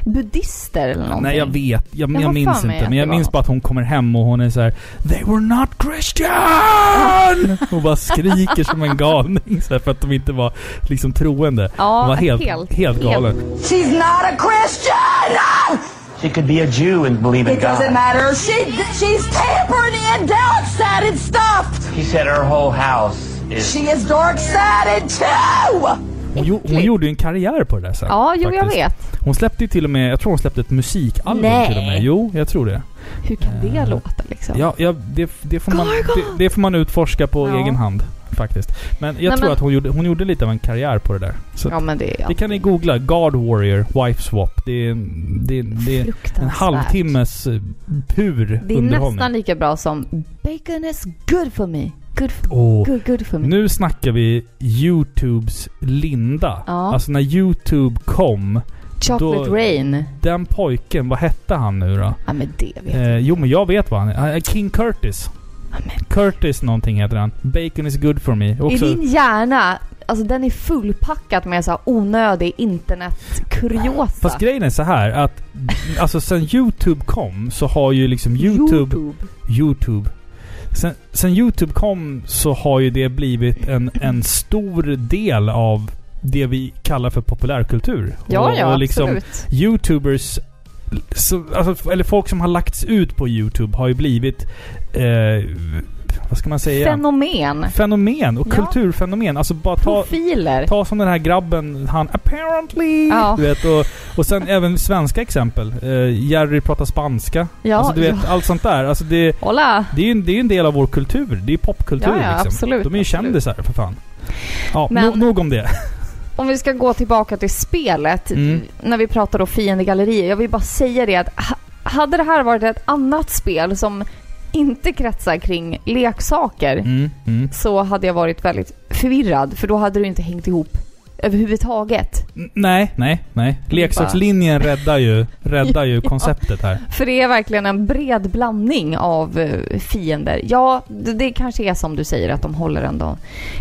buddister eller någonting? Nej jag vet, jag, Jag jag minns inte. att Men jag minns bara att hon kommer hem och hon är så här: They were not Christian! och bara skriker som en galning så här, för att de inte var liksom troende. Ja, Hon var helt, helt, helt, galen. She's not a Christian! She could be a Jew and believe in It doesn't God. matter. She she's tampering in dark sided stuff. He said her whole house is. She is dark sided too. Hon, gjo- hon gjorde ju en karriär på det där sen. Ja, jo jag vet. Hon släppte ju till och med, jag tror hon släppte ett musikalbum Nej. till och med. Jo, jag tror det. Hur kan det Eh, låta liksom? Ja, ja det, det, får man, det, det får man utforska på Ja. egen hand. Faktiskt. Men jag Nej, tror men- att hon gjorde, hon gjorde lite av en karriär på det där. Så Ja, men det är Det kan ni googla. God Warrior Wife Swap. Det är, det, det är en halvtimmes eh, pur Det är underhållning. nästan lika bra som Bacon is good for me. Good for. Good, good for me. Nu snackar vi Youtubes Linda. Ja. Alltså när Youtube kom. Chocolate då- Rain. Den pojken, vad hette han nu då? Ja men det vet jag. Eh, jo men jag vet vad han är. King Curtis. Ja, men Curtis någonting heter han. Bacon is good for me. Också, I din hjärna, alltså den är fullpackad med så här onödig internetkuriosa. Fast grejen är så här att alltså sen Youtube kom så har ju liksom Youtube Youtube. Sen, sen Youtube kom så har ju det blivit en, en stor del av det vi kallar för populärkultur. Ja, och, ja och liksom absolut. Youtubers så, alltså, eller folk som har lagts ut på YouTube har ju blivit... Eh, vad ska man säga? Fenomen. Fenomen och Ja. kulturfenomen. Alltså bara ta... Profiler. Ta som den här grabben, han apparently, Ja. du vet. Och, och sen även svenska exempel. Eh, Jerry pratar spanska. Ja, alltså du vet, ja. allt sånt där. Alltså det, Hola! det är ju en, det är en del av vår kultur. Det är ju popkultur Ja, ja, liksom. absolut, De är ju absolut. kändisar för fan. Ja, Men- no, nog om det. Om vi ska gå tillbaka till spelet, Mm. när vi pratar då fiendegallerier. Jag vill bara säga det att ha- hade det här varit ett annat spel som inte kretsar kring leksaker Mm, mm. så hade jag varit väldigt förvirrad för då hade du inte hängt ihop överhuvudtaget. Nej, nej, nej. Leksakslinjen räddar ju, räddar ju Ja. konceptet här. För det är verkligen en bred blandning av eh, fiender. Ja, det, det kanske är som du säger att de håller ändå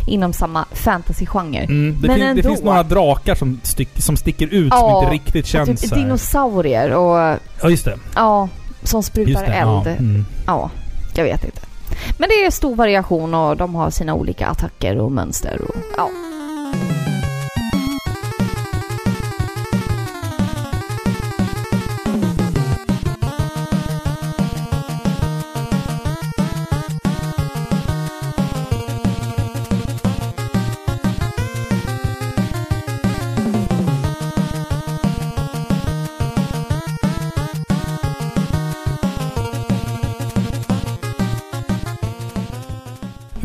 inom samma fantasy-genre. Mm, det, Men fin, det ändå. finns några drakar som, stick, som sticker ut Ja, som inte riktigt Och känns typ här. dinosaurier och Ja, just det. ja, som sprutar eld. Ja, mm. Ja, jag vet inte. Men det är stor variation och de har sina olika attacker och mönster och ja.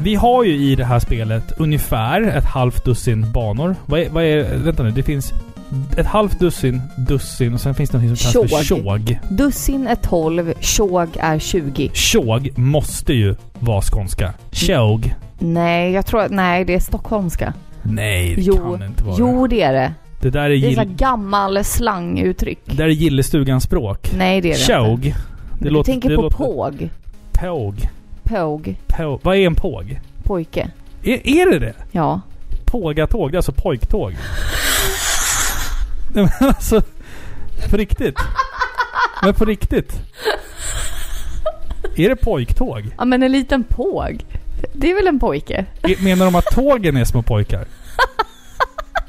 Vi har ju i det här spelet ungefär ett halvt dussin banor. Vad är, vad är... Vänta nu, det finns ett halvt dussin, dussin och sen finns det något som kallas för tjog. Dussin är 12, tjog är 20. Tjog måste ju vara skånska. Tjog. Nej, jag tror att nej, det är stockholmska. Nej, det Jo, kan det inte vara. jo det är det. Det där är, Det är gill, gammal slanguttryck. det där är gillestugans språk. Nej, det är det. Tjog. Det Du låter... tänker det på låter, påg. Påg. Påg. Påg. Vad är en påg? Pojke. Är, är det det? Ja. Pågatåg, det är alltså pojktåg. Nej men alltså... På riktigt? Men på riktigt? Är det pojktåg? Ja, men en liten påg. Det är väl en pojke? Menar de att tågen är små pojkar?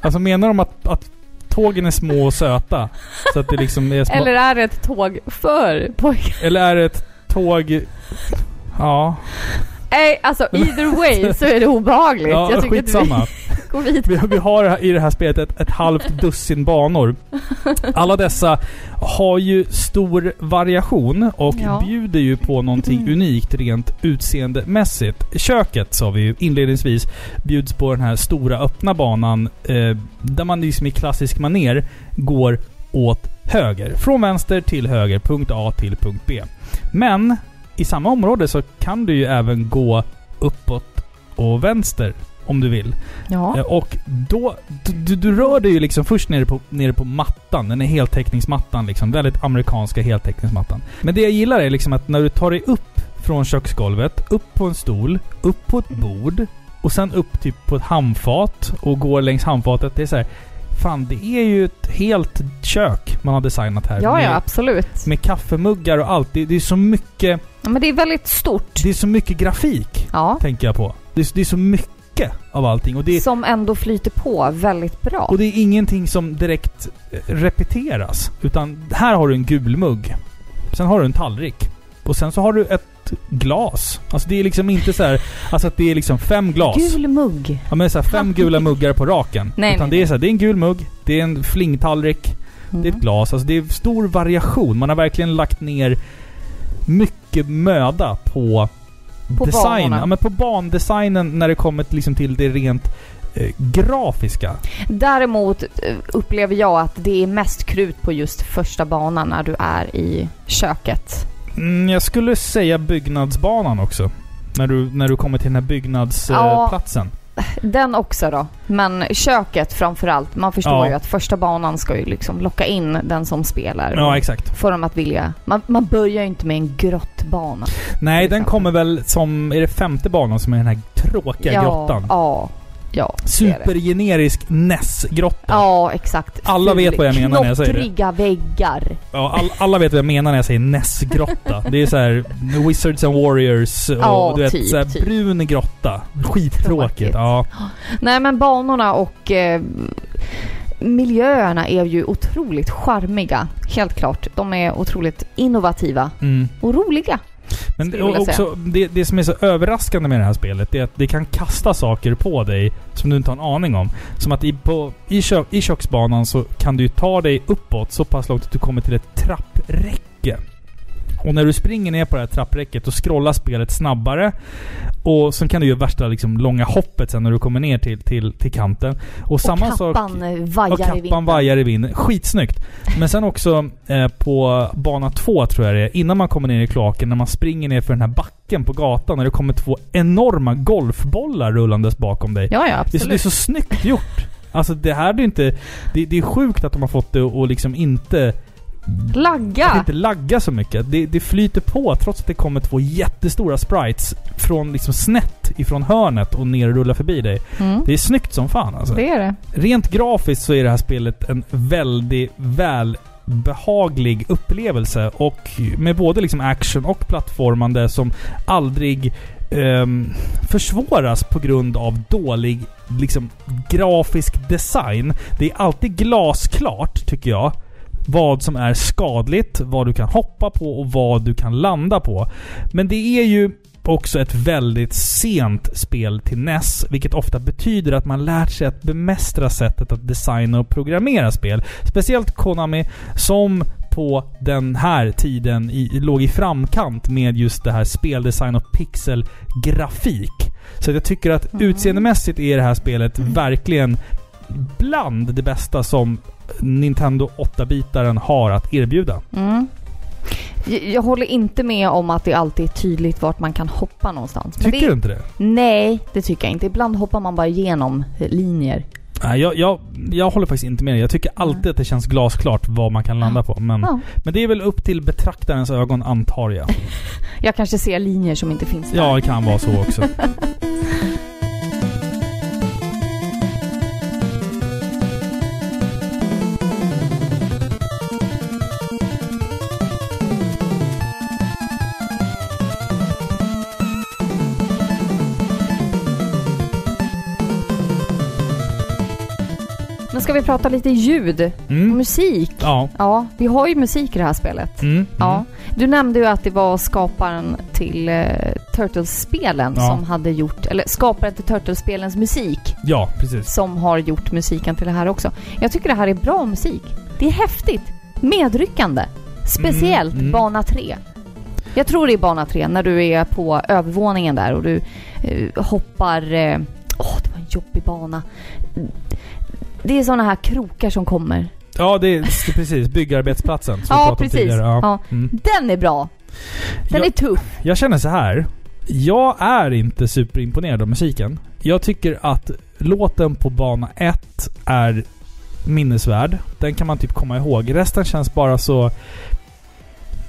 Alltså menar de att, att tågen är små och söta? Så att det liksom är små... Eller är det ett tåg för pojkar? Eller är det ett tåg... Ja, Nej, alltså either way så är det obehagligt. ja jag tycker skitsamma. att vi går vidare. Vi, vi har i det här spelet ett, ett halvt dussin banor. Alla dessa har ju stor variation och Ja. bjuder ju på någonting Mm. unikt rent utseendemässigt. Köket, sa vi ju inledningsvis, bjuds på den här stora öppna banan eh, där man liksom i klassisk maner går åt höger. Från vänster till höger, punkt A till punkt B. Men i samma område så kan du ju även gå uppåt och vänster om du vill. Ja. Eh, Och då, du, du rör dig ju liksom först nere på, nere på mattan, den är heltäckningsmattan liksom. Väldigt amerikanska heltäckningsmattan. Men det jag gillar är liksom att när du tar dig upp från köksgolvet, upp på en stol, upp på ett bord och sen upp typ på ett handfat och går längs handfatet. Det är så här, Fan, det är ju ett helt kök man har designat här. Ja, med, ja, absolut. med kaffemuggar och allt. Det, det är så mycket, Ja, men det är väldigt stort. det är så mycket grafik, Ja. tänker jag på. Det är, det är så mycket av allting. Och det Som ändå flyter på väldigt bra. Och det är ingenting som direkt eh, repeteras. Utan här har du en gul mugg. Sen har du en tallrik. Och sen så har du ett glas. Alltså det är liksom inte så här, Alltså att det är liksom fem glas. Gul mugg. Ja men så här, fem gula muggar på raken. Nej, utan nej, det är så här, det är en gul mugg, det är en flingtallrik, det är ett Mm. glas. Alltså det är stor variation. Man har verkligen lagt ner mycket möda på, På design. Ja, men på bandesignen när det kommer till, liksom till det rent eh, grafiska. Däremot eh, upplever jag att det är mest krut på just första banan när du är i köket. Mm, jag skulle säga byggnadsbanan också. När du, när du kommer till den här Ja. Den också då. Men köket framförallt. Man förstår Ja. ju att första banan ska ju liksom locka in den som spelar. Ja, exakt. Få dem att vilja. Man, man börjar ju inte med en grottbana. Nej, den exempel. kommer väl som... Är det femte banan som är den här tråkiga ja, grottan? Ja, ja. Supergenerisk NES-grotta. Ja, exakt. Alla vet vad jag menar när jag säger det. Knottriga väggar. Ja, all, alla vet vad jag menar när jag säger NES-grotta. Det är så här Wizards and Warriors och Ja, du vet, typ, så här typ. brun grotta. Skittråkigt. Tråkigt. Ja. Nej men banorna och... Eh, miljöerna är ju otroligt charmiga. Helt klart. De är otroligt innovativa Mm. och roliga. Men också, det, det som är så överraskande med det här spelet, är att det kan kasta saker på dig som du inte har en aning om. Som att i, på, i, kö, i köksbanan så kan du ta dig uppåt så pass långt att du kommer till ett trappräcke. Och när du springer ner på det här trappräcket då scrollar spelet snabbare. Och sen kan du göra värsta liksom, långa hoppet sen när du kommer ner till, till, till kanten. Och, samma och sak... kappan eh, vajar Och i kappan vinden. vajar i vinden. Skitsnyggt. Men sen också eh, på bana två tror jag det är, innan man kommer ner i kloaken, när man springer ner för den här backen på gatan, när det kommer två enorma golfbollar rullandes bakom dig. Ja, ja, det, är det är så snyggt gjort. Alltså det här är inte... Det, det är sjukt att de har fått det att liksom inte... Att Lagga! inte lagga så mycket. Det, det flyter på trots att det kommer två jättestora sprites från liksom snett ifrån hörnet och ner och rullar förbi dig. Mm, Det är snyggt som fan alltså. det är det. Rent grafiskt så är det här spelet en väldigt välbehaglig upplevelse och med både liksom action och plattformande som aldrig ehm, försvåras på grund av dålig liksom, grafisk design. Det är alltid glasklart, tycker jag, vad som är skadligt, vad du kan hoppa på och vad du kan landa på. Men det är ju också ett väldigt sent spel till NES, vilket ofta betyder att man lärt sig att bemästra sättet att designa och programmera spel. Speciellt Konami, som på den här tiden i, låg i framkant med just det här speldesign och pixelgrafik. Så jag tycker att utseendemässigt är det här spelet verkligen bland det bästa som Nintendo 8-bitaren har att erbjuda. Mm. Jag, håller inte med om att det alltid är tydligt vart man kan hoppa någonstans. Men Tycker det, du inte det? Nej, det tycker jag inte. Ibland hoppar man bara igenom eh, linjer. Nej, jag, jag, jag håller faktiskt inte med dig. Jag tycker alltid att det känns glasklart vad man kan landa på. Men, Ja. men det är väl upp till betraktarens ögon, antar jag. Jag kanske ser linjer som inte finns där. Ja, det kan vara så också. ska vi prata lite ljud Mm. musik. Ja. Ja, vi har ju musik i det här spelet. Mm. Ja. Du nämnde ju att det var skaparen till uh, Turtles-spelen Ja. som hade gjort, eller skaparen till Turtles-spelens musik Ja, precis. som har gjort musiken till det här också. Jag tycker det här är bra musik. Det är häftigt. Medryckande. Speciellt Mm, mm. bana 3. Jag tror det är bana 3 när du är på övervåningen där och du eh, hoppar... Åh, oh, det var en jobbig bana. Det är såna här krokar som kommer. Ja, det är, det är precis. Byggarbetsplatsen som vi Ja, om precis. tidigare. Ja. Ja. Mm. Den är bra. Den Jag- är tuff. Jag känner så här. Jag är inte superimponerad av musiken. Jag tycker att låten på bana 1 är minnesvärd. Den kan man typ komma ihåg. Resten känns bara så...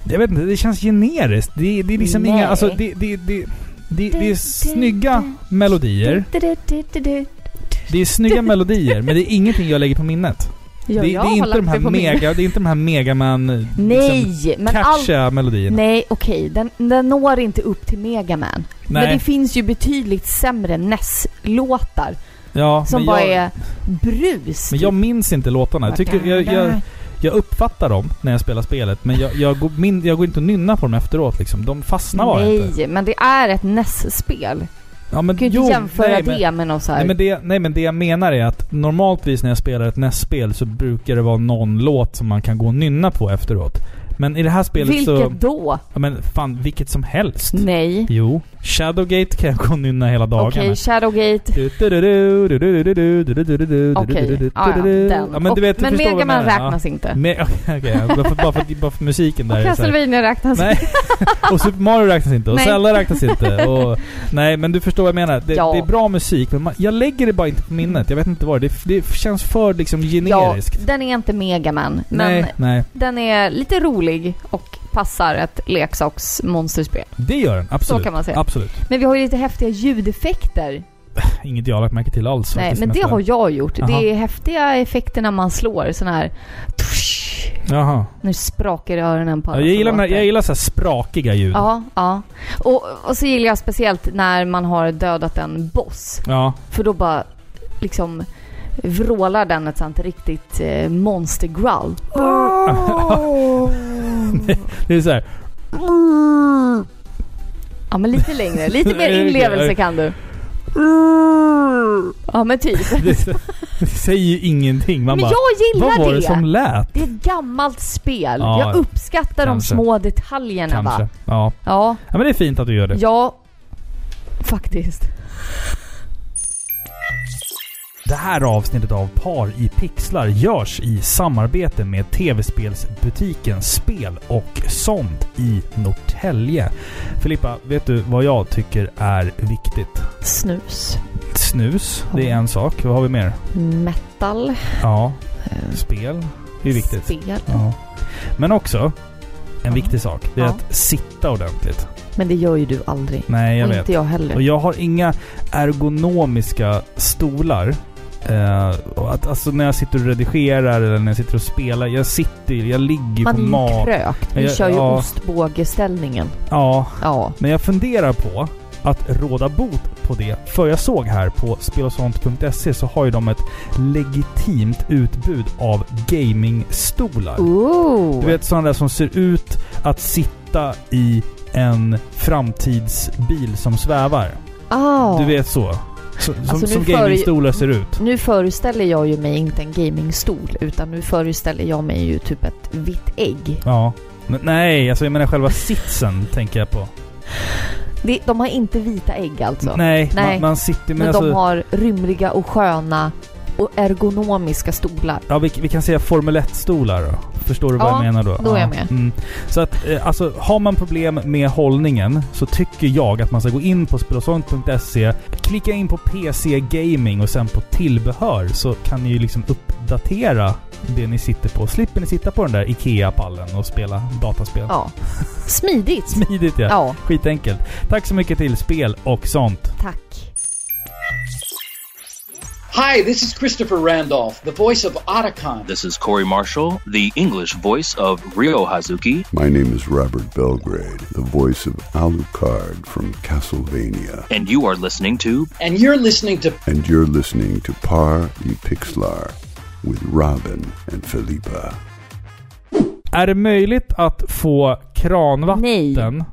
Jag vet inte, det känns generiskt. Det, det är liksom Nej. inga... Alltså det, det, det, det, det är snygga melodier. Det är snygga melodier, men det är ingenting jag lägger på minnet. Ja, det, det, är inte de här det mega, det är inte de här megaman... Liksom, Nej, men allt... catchiga melodierna. Nej, okej. Den, den når inte upp till Mega Man. Men Nej. det finns ju betydligt sämre NES-låtar ja, som men bara jag, är brus. Men jag minns inte låtarna. Jag, tycker, jag, jag, jag uppfattar dem när jag spelar spelet, men jag, jag, går, min, jag går inte och nynnar på dem efteråt liksom. De fastnar bara Nej, inte. men det är ett NES-spel. Ja, men, kan ju inte jämföra nej, men, det med något så här... Nej men, det, nej men det jag menar är att normaltvis när jag spelar ett NES-spel så brukar det vara någon låt som man kan gå och nynna på efteråt. Men i det här spelet Vilket så... då? Ja men fan, vilket som helst. Nej. Jo. Shadowgate kan jag gå och nynna hela dagarna. Okej, Shadowgate. Okej. Okej, ja, ja, den. Ja, men du Och- vet, du men förstår vad Mega jag Man menar. räknas inte. Me- Okej, bara, för, bara, för, bara för musiken där. Och Castlevania räknas Nej. och Super Mario räknas inte. Och. Zelda räknas inte. Och, nej, men du förstår vad jag menar. Det, Ja. det är bra musik, men man, jag lägger det bara inte på minnet. Jag vet inte vad det är. Det känns för liksom Ja, generiskt. den är inte Mega Man. Men nej, nej. den är lite rolig och passar ett leksaksmonsterspel. Det gör den. Absolut. kan man säga. Absolut. Men vi har ju lite häftiga ljudeffekter. Inget jag har lagt märke till alls. Nej, men det har jag gjort. Jaha. Det är häftiga effekter när man slår. Sån här... Tush, Jaha. nu sprakar i öronen på alla jag, gillar, när- jag gillar så här sprakiga ljud. Ja, ja. Och, och så gillar jag speciellt när man har dödat en boss. Ja. För då bara liksom vrålar den ett sånt riktigt eh, monster growl. Det är så här. Ja men lite längre, lite mer inlevelse kan du. Ja men typ. Det, det säger ju ingenting. Man Men bara, jag gillar vad var det det. som lät? Det är ett gammalt spel. Ja, jag uppskattar kanske. de små detaljerna Kanske. va. Ja. Ja, ja, men det är fint att du gör det. ja. Faktiskt. Det här avsnittet av Par i pixlar görs i samarbete med tv-spelsbutiken Spel och sånt i Norrtälje. Filippa, vet du vad jag tycker är viktigt? Snus. Snus, det är en sak. Vad har vi mer? Metal. Ja, eh, spel. Det är viktigt. Spel. Ja. Men också, en viktig sak. Det är Ja. att sitta ordentligt. Men det gör ju du aldrig. Nej, jag och vet. inte jag heller. Och jag har inga ergonomiska stolar. Och att, alltså när jag sitter och redigerar eller när jag sitter och spelar. Jag sitter jag ligger Man på är ju mat. krökt. Jag- kör ju ja. ostbågeställningen. Ja, Ja. men jag funderar på att råda bot på det. För jag såg här på spelosont.se så har ju de ett legitimt utbud av gamingstolar. Ooh. Du vet sådana där som ser ut att sitta i en framtidsbil som svävar. ah. Du vet så. Så som Alltså, som gamingstolar ser ut. Nu föreställer jag ju mig inte en gamingstol utan nu föreställer jag mig ju typ ett vitt ägg. Ja. Men, nej, alltså jag menar själva sitsen tänker jag på. Det, de har inte vita ägg alltså. Nej, Nej. Man, man sitter... Men, Men alltså, de har rymliga och sköna och ergonomiska stolar. Ja, vi, vi kan säga Formel 1-stolar då. Förstår du vad Ja, jag menar då? då är jag med. Mm. Så att, eh, alltså, har man problem med hållningen så tycker jag att man ska gå in på spelosont.se, klicka in på PC Gaming och sen på tillbehör så kan ni ju liksom uppdatera det ni sitter på. Slipper ni sitta på den där IKEA-pallen och spela dataspel. Ja. Smidigt. Smidigt ja. Ja, Skitenkelt. Tack så mycket till Spel och sånt. tack. Hi, this is Christopher Randolph, the voice of Otacon. This is Corey Marshall, the English voice of Ryo Hazuki. My name is Robert Belgrade, the voice of Alucard from Castlevania. And you are listening to And you're listening to And you're listening to Par y Pixlar with Robin and Felipa. Är det möjligt att få kranvatten Nej.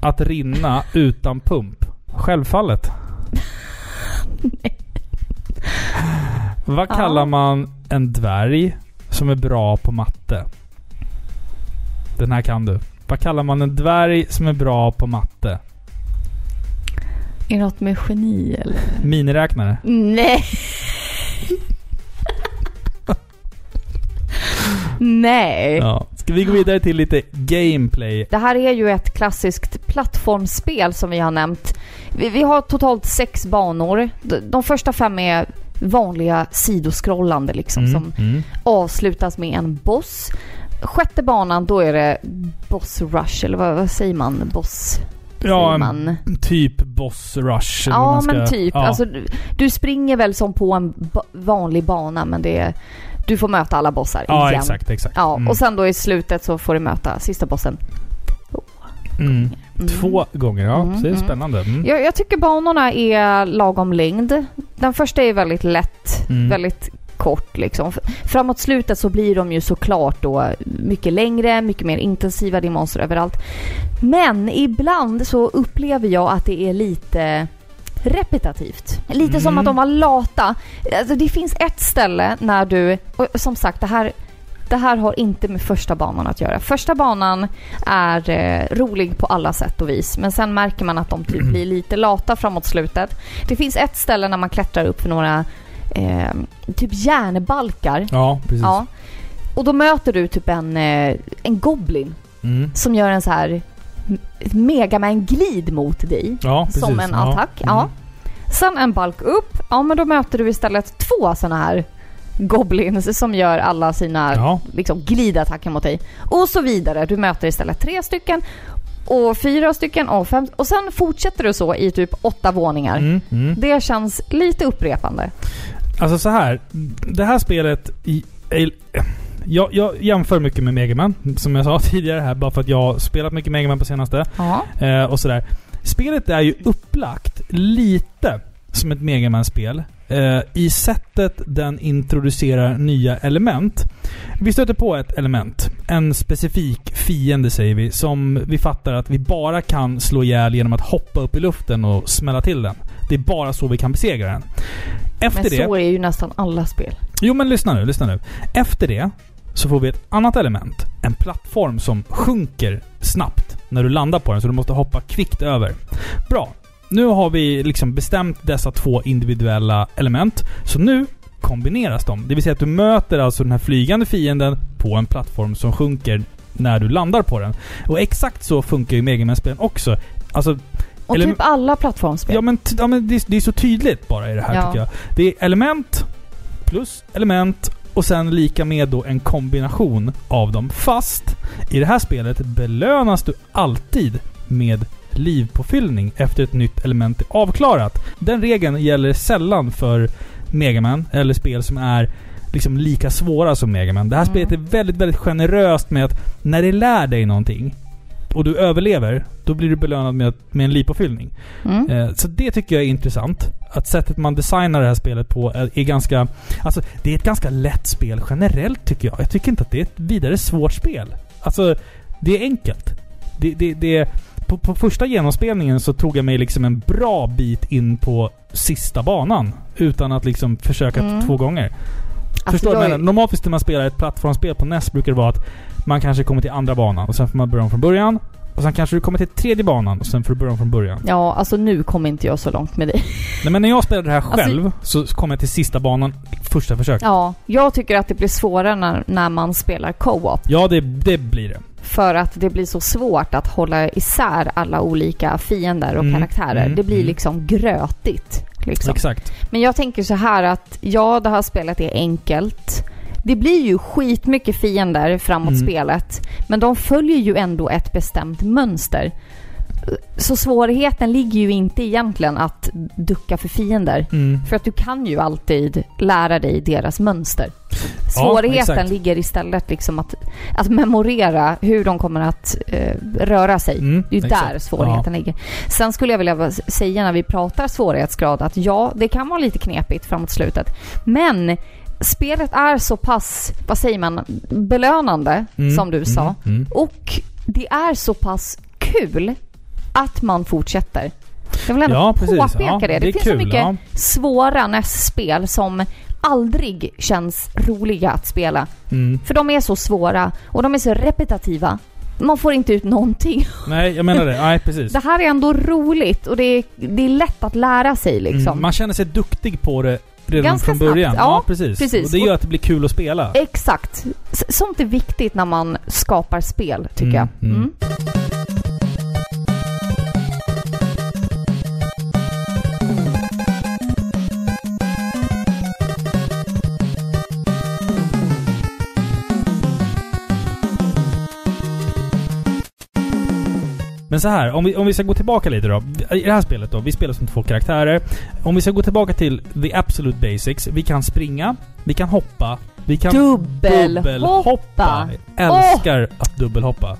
att rinna utan pump? Självfallet. Vad Ja. kallar man en dvärg som är bra på matte? Den här kan du. Vad kallar man en dvärg som är bra på matte? Är det något med geni eller? Miniräknare. Nej. Nej. Ja. Ska vi gå vidare till lite gameplay? Det här är ju ett klassiskt plattformsspel som vi har nämnt. Vi, vi har totalt sex banor. De, de första fem är vanliga sidoskrollande liksom Mm, som mm. avslutas med en boss. Sjätte banan då är det boss rush eller vad, vad säger man? Boss... Ja, man. typ boss rush. Ja ska- men typ. Ja. Alltså, du, du springer väl som på en ba- vanlig bana men det är, du får möta alla bossar ja, igen. exakt, exakt. Ja, Mm. och sen då i slutet så får du möta sista bossen. Mm. Mm. Två gånger, ja. Mm, är mm. spännande. Mm. Jag, jag tycker banorna är lagom längd. Den första är väldigt lätt, Mm. väldigt kort liksom. Framåt slutet så blir de ju såklart då mycket längre, mycket mer intensiva, det är monster överallt. Men ibland så upplever jag att det är lite repetitivt. Lite som Mm. att de var lata. Alltså det finns ett ställe när du, och som sagt det här det här har inte med första banan att göra. Första banan är eh, rolig på alla sätt och vis. Men sen märker man att de typ blir lite lata framåt slutet. Det finns ett ställe när man klättrar upp för några eh, typ järnbalkar. Ja, precis. Ja. Och då möter du typ en, eh, en goblin Mm. som gör en så här megaman-glid mot dig. Ja, precis. Som en Ja. attack. Mm. Ja. Sen en balk upp. Ja, men då möter du istället två såna här goblins som gör alla sina Ja. liksom, glidattacker mot dig. Och så vidare. Du möter istället tre stycken och fyra stycken och fem. Och sen fortsätter du så i typ åtta våningar. Mm. Mm. Det känns lite upprepande. Alltså så här. Det här spelet... I, är- jag, jag jämför mycket med Mega Man, som jag sa tidigare här, bara för att jag har spelat mycket Mega Man på senaste. Eh, och sådär. Spelet är ju upplagt lite som ett Mega Man spel eh, i sättet den introducerar nya element. Vi stöter på ett element, en specifik fiende säger vi, som vi fattar att vi bara kan slå ihjäl genom att hoppa upp i luften och smälla till den. Det är bara så vi kan besegra den. Efter Men det... så är ju nästan alla spel. Jo men lyssna nu, lyssna nu. Efter det så får vi ett annat element. En plattform som sjunker snabbt när du landar på den, så du måste hoppa kvickt över. Bra. Nu har vi liksom bestämt dessa två individuella element. Så nu kombineras de. Det vill säga att du möter alltså den här flygande fienden på en plattform som sjunker när du landar på den. Och exakt så funkar ju Mega Man-spelen också. Alltså, Och Eller- typ alla plattformsspel. Ja men, ja, men det, det är så tydligt bara i det här Ja. tycker jag. Det är element plus element och sen lika med då en kombination av dem. Fast i det här spelet belönas du alltid med livpåfyllning efter ett nytt element är avklarat. Den regeln gäller sällan för Mega Man eller spel som är liksom lika svåra som Mega Man. Det här Mm. spelet är väldigt, väldigt generöst med att när det lär dig någonting och du överlever, då blir du belönad med, med en livpåfyllning. Mm. Eh, Så det tycker jag är intressant. Att sättet man designar det här spelet på är, är ganska... Alltså, det är ett ganska lätt spel generellt tycker jag. Jag tycker inte att det är ett vidare svårt spel. Alltså, det är enkelt. Det, det, det, på, på första genomspelningen så tog jag mig liksom en bra bit in på sista banan. Utan att liksom försöka Mm. två gånger. Alltså, Förstår du jag menar? Normalt när man spelar ett plattformsspel på NES brukar det vara att man kanske kommer till andra banan och sen får man börja om från början. Och sen kanske du kommer till tredje banan och sen får du börja om från början. Ja, alltså nu kommer inte jag så långt med dig. Nej men när jag spelade det här Alltså- själv så kom jag till sista banan första försöket. Ja, Ja, jag tycker att det blir svårare när, när man spelar co-op. det, det blir det. För att det blir så svårt att hålla isär alla olika fiender och Mm, karaktärer. mm, det blir mm. liksom grötigt. Liksom. Exakt. Men jag tänker så här att ja, det här spelet är enkelt. Det blir ju skitmycket fiender framåt Mm. spelet. Men de följer ju ändå ett bestämt mönster. Så svårigheten ligger ju inte egentligen att ducka för fiender. Mm. För att du kan ju alltid lära dig deras mönster. Svårigheten exakt. ligger istället liksom att, att memorera hur de kommer att eh, röra sig. Mm, Det är ju exakt. där svårigheten ligger. Sen skulle jag vilja säga när vi pratar svårighetsgrad att ja, det kan vara lite knepigt framåt slutet. Men spelet är så pass, vad säger man, belönande Mm, som du sa. Mm, mm. Och det är så pass kul att man fortsätter. Jag vill ändå Ja, påpeka Ja, det. Det, det finns så kul, mycket ja. svåra NES-spel som aldrig känns roliga att spela. Mm. För de är så svåra och de är så repetitiva. Man får inte ut någonting. Nej, jag menar det. Nej, precis. Det här är ändå roligt och det är, det är lätt att lära sig liksom. Mm, man känner sig duktig på det redan Ganska från början. snabbt. Ja, precis. precis. Och det gör att det blir kul att spela. Exakt. Sånt är viktigt när man skapar spel, tycker Mm, jag. Men så här, om vi, om vi ska gå tillbaka lite då. I det här spelet då, vi spelar som två karaktärer. Om vi ska gå tillbaka till the absolute basics. Vi kan springa, vi kan hoppa, vi kan Dubbelhoppa! Jag älskar att dubbelhoppa.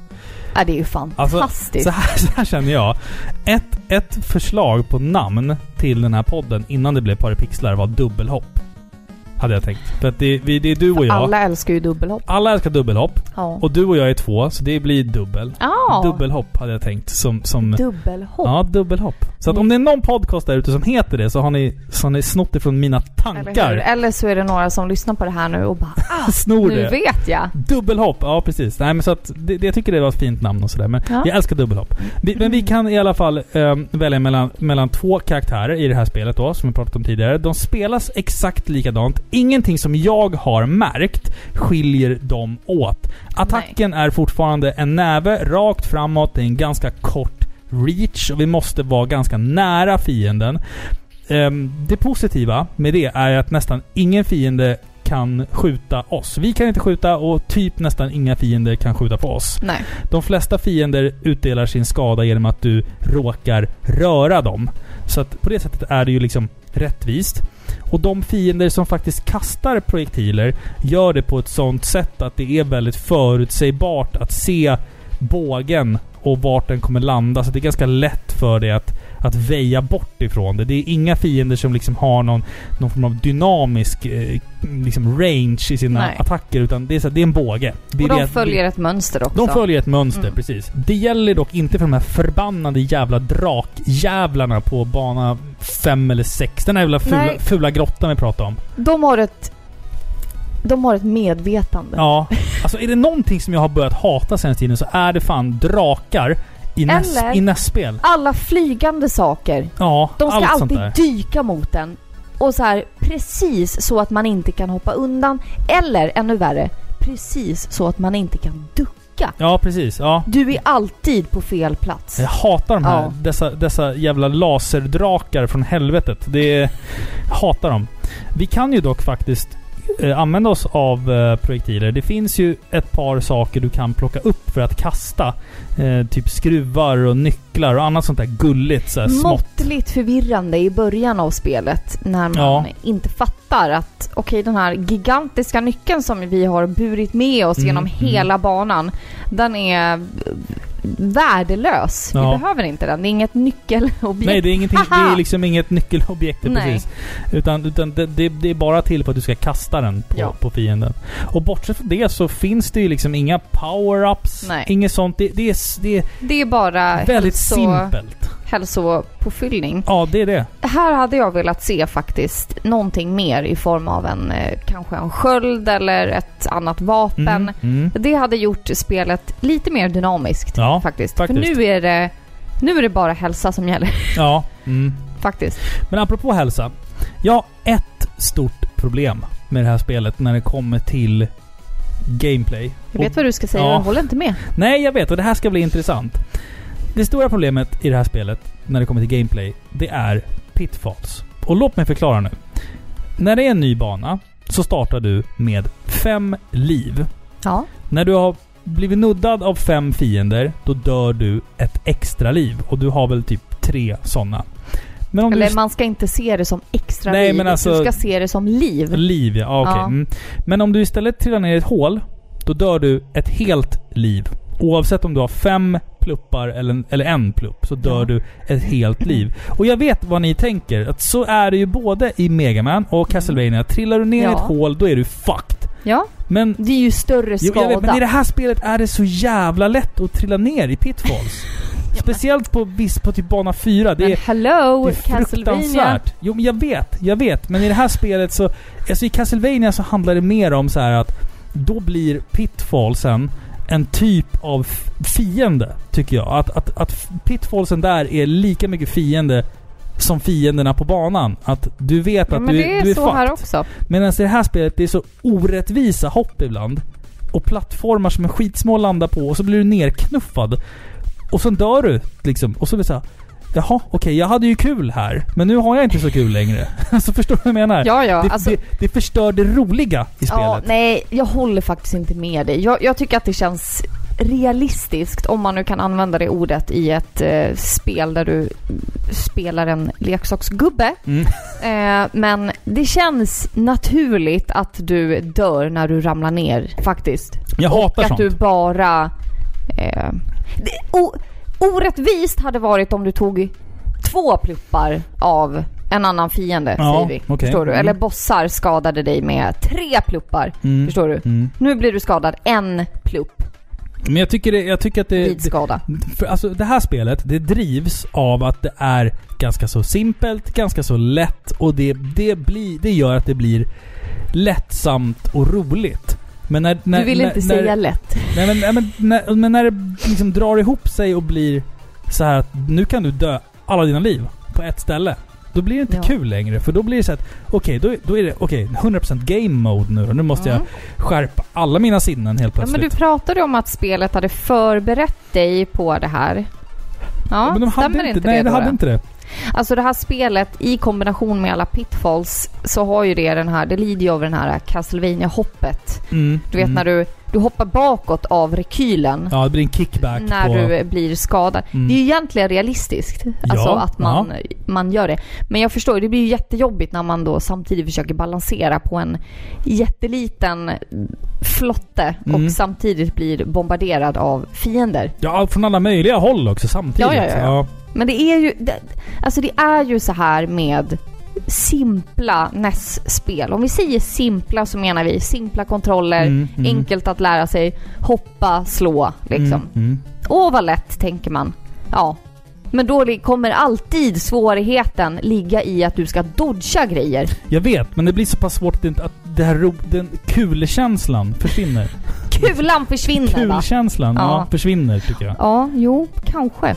Ja, det är ju Alltså, fantastiskt. så, här, så här känner jag. Ett, ett förslag på namn till den här podden innan det blev Paripixlar var dubbelhopp. Hade jag tänkt. För att det, vi, det är du och jag. Alla älskar ju dubbelhopp. Alla älskar dubbelhopp. Ja. Och du och jag är två, så det blir dubbel. Ja. Dubbelhopp hade jag tänkt. Som, som, Dubbelhopp. Ja, dubbelhopp. Så att Mm. om det är någon podcast där ute som heter det så har ni, så har ni snott det från mina Eller, hur? tankar. Eller så är det några som lyssnar på det här nu och bara ah, Snor nu det. vet jag. Dubbelhopp, ja precis. Nej men så att det, det, jag tycker det var ett fint namn och sådär. Men Ja. jag älskar dubbelhopp. Vi, men vi kan i alla fall ehm, välja mellan, mellan två karaktärer i det här spelet då, som vi pratat om tidigare. De spelas exakt likadant. Ingenting som jag har märkt skiljer dem åt. Attacken är fortfarande en näve rakt framåt. Det är en ganska kort reach och vi måste vara ganska nära fienden. Ehm, det positiva med det är att nästan ingen fiende kan skjuta oss. Vi kan inte skjuta och typ nästan inga fiender kan skjuta på oss. Nej. De flesta fiender utdelar sin skada genom att du råkar röra dem. Så att på det sättet är det ju liksom rättvist. Och de fiender som faktiskt kastar projektiler gör det på ett sånt sätt att det är väldigt förutsägbart att se bågen och vart den kommer landa. Så det är ganska lätt för dig att, att väja bort ifrån det. Det är inga fiender som liksom har någon, någon form av dynamisk eh, liksom range i sina Nej. attacker. Utan det är, så, det är en båge. Det Och det de att- följer ett mönster också. de följer ett mönster, Mm. precis. Det gäller dock inte för de här förbannade jävla drakjävlarna på bana 5 eller 6. Den här jävla fula, Nej. fula grottan vi pratade om. De har ett... De har ett medvetande. Ja. Alltså är det någonting som jag har börjat hata senaste tiden så är det fan drakar i, näs, Eller- i nästspel. Alla flygande saker. Ja, De ska allt sånt alltid där. dyka mot den. Och så här precis så att man inte kan hoppa undan. Eller ännu värre, precis så att man inte kan ducka. Ja, precis. Ja. Du är alltid på fel plats. Jag hatar de här, Ja. dessa, dessa jävla laserdrakar från helvetet. Det är, jag hatar dem. Vi kan ju dock faktiskt använda oss av eh, projektiler. Det finns ju ett par saker du kan plocka upp för att kasta. Eh, typ skruvar och nycklar och annat sånt där gulligt. Så här, smått. Måttligt förvirrande i början av spelet när man Ja. inte fattar att okej den här gigantiska nyckeln som vi har burit med oss Mm, genom mm. hela banan. Den är eh, värdelös. Ja. Vi behöver inte den. Det är inget nyckelobjekt. Nej, det är, ingenting, det är liksom inget nyckelobjekt. Precis. Utan, utan det, det, det är bara till för att du ska kasta den på, Ja. på fienden. Och bortsett från det så finns det ju liksom inga power-ups. Inget sånt. Det, det, är, det är Det är bara väldigt hälso, simpelt. Hälsopåfyllning. Ja, det är det. Här hade jag velat se faktiskt någonting mer i form av en eh, kanske en sköld eller ett annat vapen. Mm, mm. Det hade gjort spelet lite mer dynamiskt Ja, faktiskt. faktiskt. För nu är det nu är det bara hälsa som gäller Ja. Mm. faktiskt. Men apropå hälsa. Jag har ett stort problem med det här spelet när det kommer till gameplay. Jag vet Och- vad du ska säga, Ja. jag håller inte med. Nej, jag vet och det här ska bli intressant. Det stora problemet i det här spelet, när det kommer till gameplay, det är pitfalls. Och låt mig förklara nu. När det är en ny bana så startar du med fem liv. Ja. När du har blivit nuddad av fem fiender, då dör du ett extra liv. Och du har väl typ tre sådana. Men Eller du man ska inte se det som extra Nej, liv. men alltså- Du ska se det som liv. Liv ja, okej. Ja. Mm. Men om du istället trillar ner i ett hål, då dör du ett helt liv. Oavsett om du har fem pluppar eller, eller en plupp, så dör Ja. du ett helt liv. Och jag vet vad ni tänker, att så är det ju både i Mega Man och Castlevania. Trillar du ner i Mm. Ja. ett hål, då är du fucked. Ja, Men, det är ju större jo, skada. jag vet, men i det här spelet är det så jävla lätt att trilla ner i pitfalls. Speciellt på, viss, på typ bana 4. Det men är, hello, det är fruktansvärt. Jo men jag vet, jag vet. Men i det här spelet så... Alltså i Castlevania så handlar det mer om så att då blir pitfallsen en typ av fiende, tycker jag. Att, att, att pitfallsen där är lika mycket fiende som fienderna på banan. Att du vet Ja, att men du, är du är så här fucked. också. Medan i det här spelet, det är så orättvisa hopp ibland. Och plattformar som är skitsmå att landa på och så blir du nerknuffad. Och sen dör du liksom. Och så blir det såhär... Jaha, okej, jag hade ju kul här. Men nu har jag inte så kul längre. alltså förstår du vad jag menar? Ja, ja. det, alltså, det, det förstör det roliga i spelet. ja, nej, jag håller faktiskt inte med dig. Jag, jag tycker att det känns realistiskt, om man nu kan använda det ordet, i ett eh, spel där du spelar en leksaksgubbe. Mm. Eh, men det känns naturligt att du dör när du ramlar ner, faktiskt. Jag och hatar att sånt. du bara... Eh, det, o, orättvist hade varit om du tog två pluppar av en annan fiende, Ja, säger vi. okej. Förstår du? Mm. Eller bossar skadade dig med tre pluppar. Mm. Förstår du? Mm. Nu blir du skadad en plupp Men jag tycker, det, jag tycker att det... vid det skada. för alltså det här spelet, det drivs av att det är ganska så simpelt, ganska så lätt och det, det, blir, det gör att det blir lättsamt och roligt. Men när, när, Du vill när, inte när, säga lätt. Nej men, nej, men, när, men när det liksom drar ihop sig och blir så här att nu kan du dö alla dina liv på ett ställe. Då blir det inte Ja. kul längre. För då blir det så att okej, då, då är det okej 100% game mode nu och Nu måste Mm. jag skärpa alla mina sinnen helt Ja, men plötsligt. du pratade om att spelet hade förberett dig på det här. Ja, men de stämmer hade inte inte, nej, det det då? hade då? inte det. Alltså det här spelet i kombination med alla pitfalls så har ju det den här, det lider ju av den här castlevania hoppet Mm, Du vet mm. när du, du hoppar bakåt av rekylen Ja, det blir en kickback när på... du blir skadad. Mm. Det är ju egentligen realistiskt. Alltså Ja, att man, man gör det. Men jag förstår, det blir ju jättejobbigt när man då samtidigt försöker balansera på en jätteliten flotte Mm. och samtidigt blir bombarderad av fiender. Ja, från alla möjliga håll också samtidigt. Ja, ja, ja, ja. Men det är ju, det, alltså det är ju så här med simpla NES-spel. Om vi säger simpla så menar vi simpla kontroller, Mm, mm. enkelt att lära sig, hoppa, slå liksom. Mm, mm. Åh vad lätt tänker man. Ja. Men då kommer alltid svårigheten ligga i att du ska dodga grejer. Jag vet, men det blir så pass svårt att, det här, ro- den kulkänslan försvinner. Kulan försvinner va? Kulkänslan, ja. Ja. försvinner tycker jag. Ja, jo, kanske.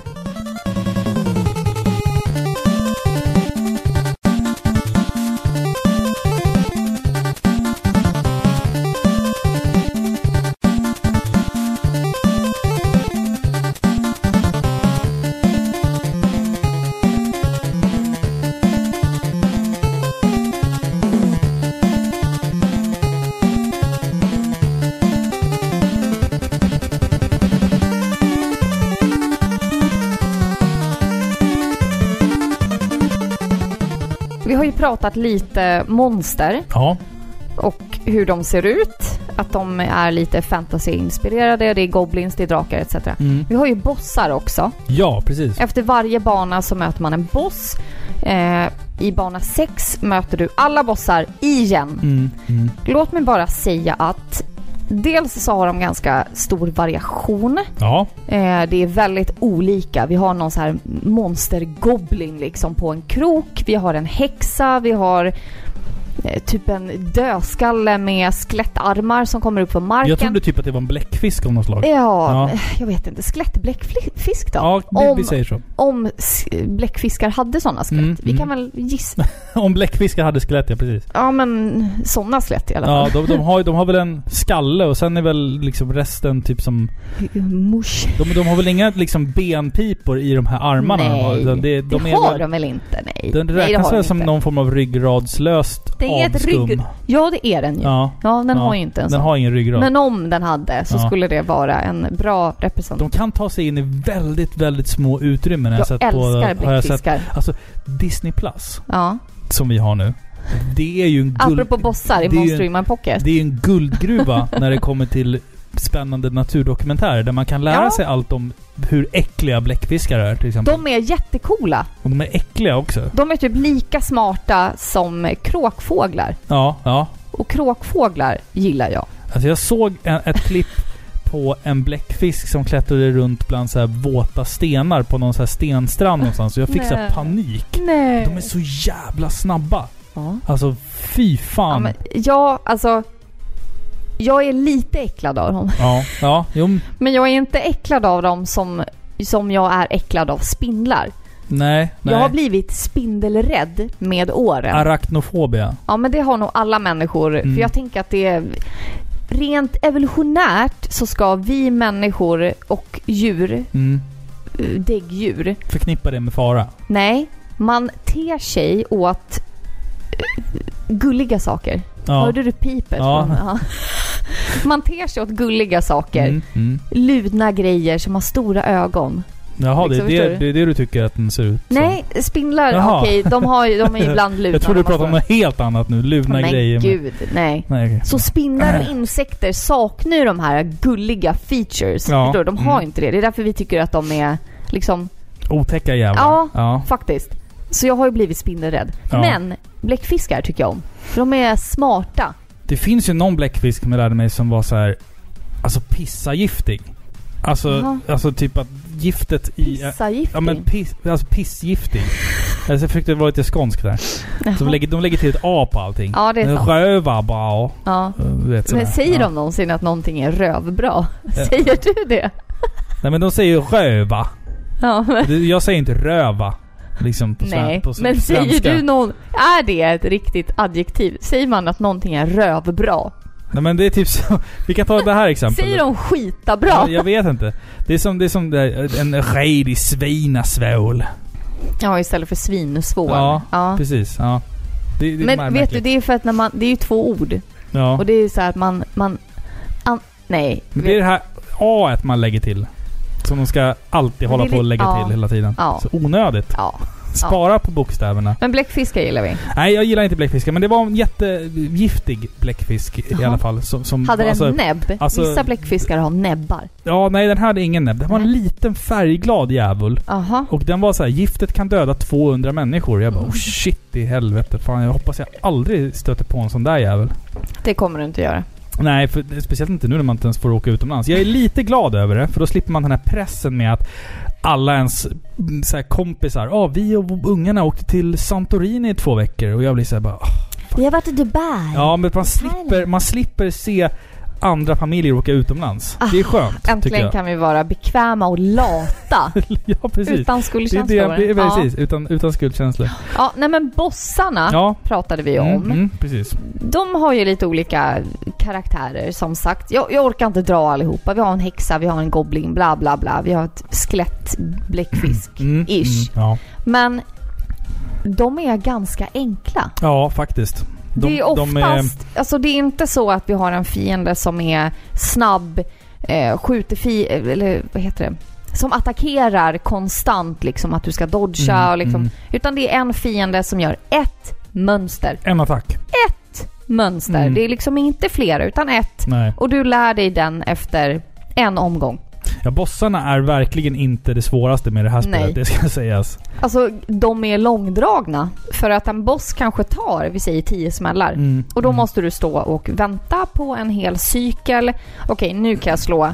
Pratat lite monster Ja. och hur de ser ut. Att de är lite fantasy-inspirerade. Det är goblins, det är drakar etc. Mm. Vi har ju bossar också. Ja, precis. Efter varje bana så möter man en boss. Eh, I bana 6 möter du alla bossar igen. Mm, mm. Låt mig bara säga att dels så har de ganska stor variation. Ja. Eh, det är väldigt olika. Vi har någon så här monstergoblin liksom på en krok. Vi har en häxa. Vi har typ en dödskalle med skelettarmar som kommer upp från marken. Jag trodde typ att det var en bläckfisk av något slag. Ja, Ja. jag vet inte. Skelettbläckfisk då? Ja, vi, om, vi säger så. om bläckfiskar hade sådana skelett. Mm, vi kan mm. väl gissa. Om bläckfiskar hade skelett, ja precis. Ja, men sådana skelett i alla fall. Ja, de, de, har, de har väl en skalle och sen är väl liksom resten typ som... Mush. De, de har väl inga liksom benpipor i de här armarna? Nej, Utan det, de det har väl, de väl inte? Nej. Den nej, det räknas de väl som inte. någon form av ryggradslöst Det är ett rygg... Ja, det är den ju. Ja, Ja, den ja. har ju inte en den sån. har ingen ryggrad. Men om den hade så Ja. skulle det vara en bra representant. De kan ta sig in i väldigt, väldigt små utrymmen. har Jag sett älskar på, jag sett, alltså Disney Plus, Ja. som vi har nu. Det är ju en guld... Apropå bossar i Monster in My Pocket. Det är ju en guldgruva när det kommer till spännande naturdokumentärer där man kan lära Ja. sig allt om hur äckliga bläckfiskar är till exempel. De är jättecoola. Och de är äckliga också. De är typ lika smarta som kråkfåglar. Ja, ja. Och kråkfåglar gillar jag. Alltså jag såg en, ett klipp på en bläckfisk som klättrade runt bland så här våta stenar på någon så här stenstrand någonstans. Och jag fick så här Nej. panik. Nej. De är så jävla snabba. Ja. Alltså fy Ja, fan. men, ja, alltså... Jag är lite äcklad av dem. Ja, ja, jo, Men jag är inte äcklad av dem som, som jag är äcklad av spindlar. nej, nej. Jag har blivit spindelrädd med åren. Arachnofobia. Ja, men det har nog alla människor. Mm. För jag tänker att det är... Rent evolutionärt så ska vi människor och djur, Mm. eh, däggdjur, Förknippa det med fara. nej, man ter sig åt gulliga saker. Ja. Hörde du pipet? Ja. Man ter sig åt gulliga saker. Mm, mm. Ludna grejer som har stora ögon. Jaha, Liksom, det, är det, är det du tycker att den ser ut som. Nej, spindlar, Jaha. okej, de, har, ju- de är ju ibland ludna. Jag tror du pratar om något helt annat nu. Luvna Men grejer. med- gud, nej. Nej, okej. Så spindlar och insekter saknar ju de här gulliga features. Ja. De har Mm. inte det. Det är därför vi tycker att de är liksom, Otäcka jävlar. Ja. ja. faktiskt. Så jag har ju blivit spindelrädd. Ja. Men bläckfiskar tycker jag om. För de är smarta. Det finns ju någon bläckfisk som jag lärde mig som var så här, Alltså pissagiftig. Alltså, Jaha. alltså typ att giftet i... Pissagiftig. Ja men piss, alltså pissgiftig. Alltså jag försökte vara lite skånsk där. Så de Jaha. lägger, de lägger till ett A på allting. Ja, det är sant. Rövarbra. Ja. Vet. Men säger ja. de någonsin att någonting är rövbra? Säger du det? Nej men de säger röva. Ja, men, Jag säger inte röva. Liksom på, nej. på Men svenska. säger du någon... Är det ett riktigt adjektiv? Säger man att någonting är rövbra? Nej men det är typ så. Vi kan ta det här exemplet. Säger de skita bra? Ja, jag vet inte. Det är som, det är som det här, en redig svinasvål. Ja, istället för svinsvår. Ja, Ja. precis. Ja. Det, det är Men vet du, det är för att när man, det är ju två ord. Ja. Och det är så här att man, man an, nej. Men det är det här A man lägger till. Som de ska alltid hålla på och lägga ja. till hela tiden. Ja. Så onödigt. Ja. Spara på bokstäverna. Men bläckfiskar gillar vi. Nej, jag gillar inte bläckfiskar. Men det var en jättegiftig bläckfisk i Jaha. alla fall. Som, som, Hade den alltså- näbb? alltså- Vissa bläckfiskar har näbbar. Ja, nej den hade ingen näbb. Den var en liten färgglad djävul. Aha. Och den var så här, giftet kan döda 200 människor. Jag bara, Mm. oh shit i helvete. Fan, jag hoppas jag aldrig stöter på en sån där jävel. Det kommer du inte göra. Nej, för, speciellt inte nu när man inte ens får åka utomlands. Jag är lite glad över det, för då slipper man den här pressen med att alla ens mm, så kompisar, ja vi och ungarna åkte till Santorini i två veckor. Och jag blir såhär bara, "Ah." Vi har varit i Dubai. ja men man slipper, man slipper se andra familjer åka utomlands. Det är skönt, Ah, Äntligen kan vi vara bekväma och lata. ja, precis. Utan skuldkänslor. det, det är ja. precis. Utan, utan skuldkänslor. ja, nej men bossarna Ja. pratade vi om. Mm, mm, precis. De har ju lite olika karaktärer som sagt. Jag, jag orkar inte dra allihopa. Vi har en häxa, vi har en goblin, bla bla bla. Vi har ett skelett bläckfisk. Mm. Mm, ja. Men de är ganska enkla. ja, faktiskt. De, det är de oftast, alltså det är inte så att vi har en fiende som är snabb, eh, skjuter fi, eller vad heter det? Som attackerar konstant liksom att du ska dodga Mm, och liksom. mm. Utan det är en fiende som gör ett mönster. En attack. Mönster. Mm. Det är liksom inte flera utan ett. Nej. Och du lär dig den efter en omgång. Ja, bossarna är verkligen inte det svåraste med det här spelet, Nej. det ska sägas. Alltså de är långdragna. För att en boss kanske tar, vi säger tio smällar. Mm, Och då mm. måste du stå och vänta på en hel cykel. Okej, nu kan jag slå.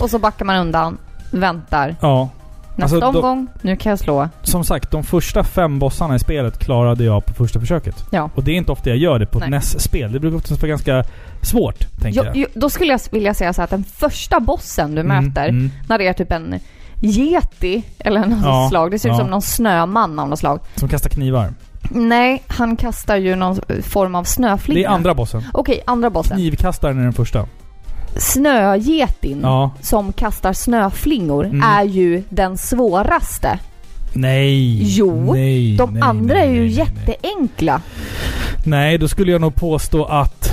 Och så backar man undan, väntar. Ja. Nästa Alltså, omgång, nu kan jag slå. Som sagt, de första fem bossarna i spelet klarade jag på första försöket. Ja. Och det är inte ofta jag gör det på ett Nej. NES-spel. Det brukar ofta vara ganska svårt, tänker Jo, jag. jo, då skulle jag vilja säga så att den första bossen du Mm, möter, mm. när det är typ en yeti eller något Ja, slag. Det ser ut ja. som någon snöman av något slag. Som kastar knivar. Nej, han kastar ju någon form av snöflinga. Det är andra bossen. Okej, andra bossen. Knivkastaren är den första. Snögetin Ja. som kastar snöflingor Mm. är ju den svåraste. Nej. Jo, nej, De nej, andra nej, är ju jätteenkla. Nej. då skulle jag nog påstå att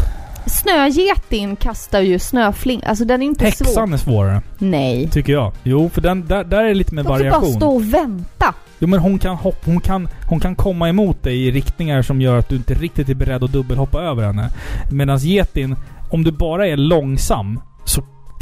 Snögetin kastar ju snöfling. Alltså den är inte svår. häxan är svårare. Nej. Tycker jag. Jo, för den, där, där är det lite mer De får bara variation. stå och vänta. Jo men hon kan, hopp, hon, kan, hon kan komma emot dig i riktningar som gör att du inte riktigt är beredd att dubbelhoppa över henne. Medan getin, om du bara är långsam så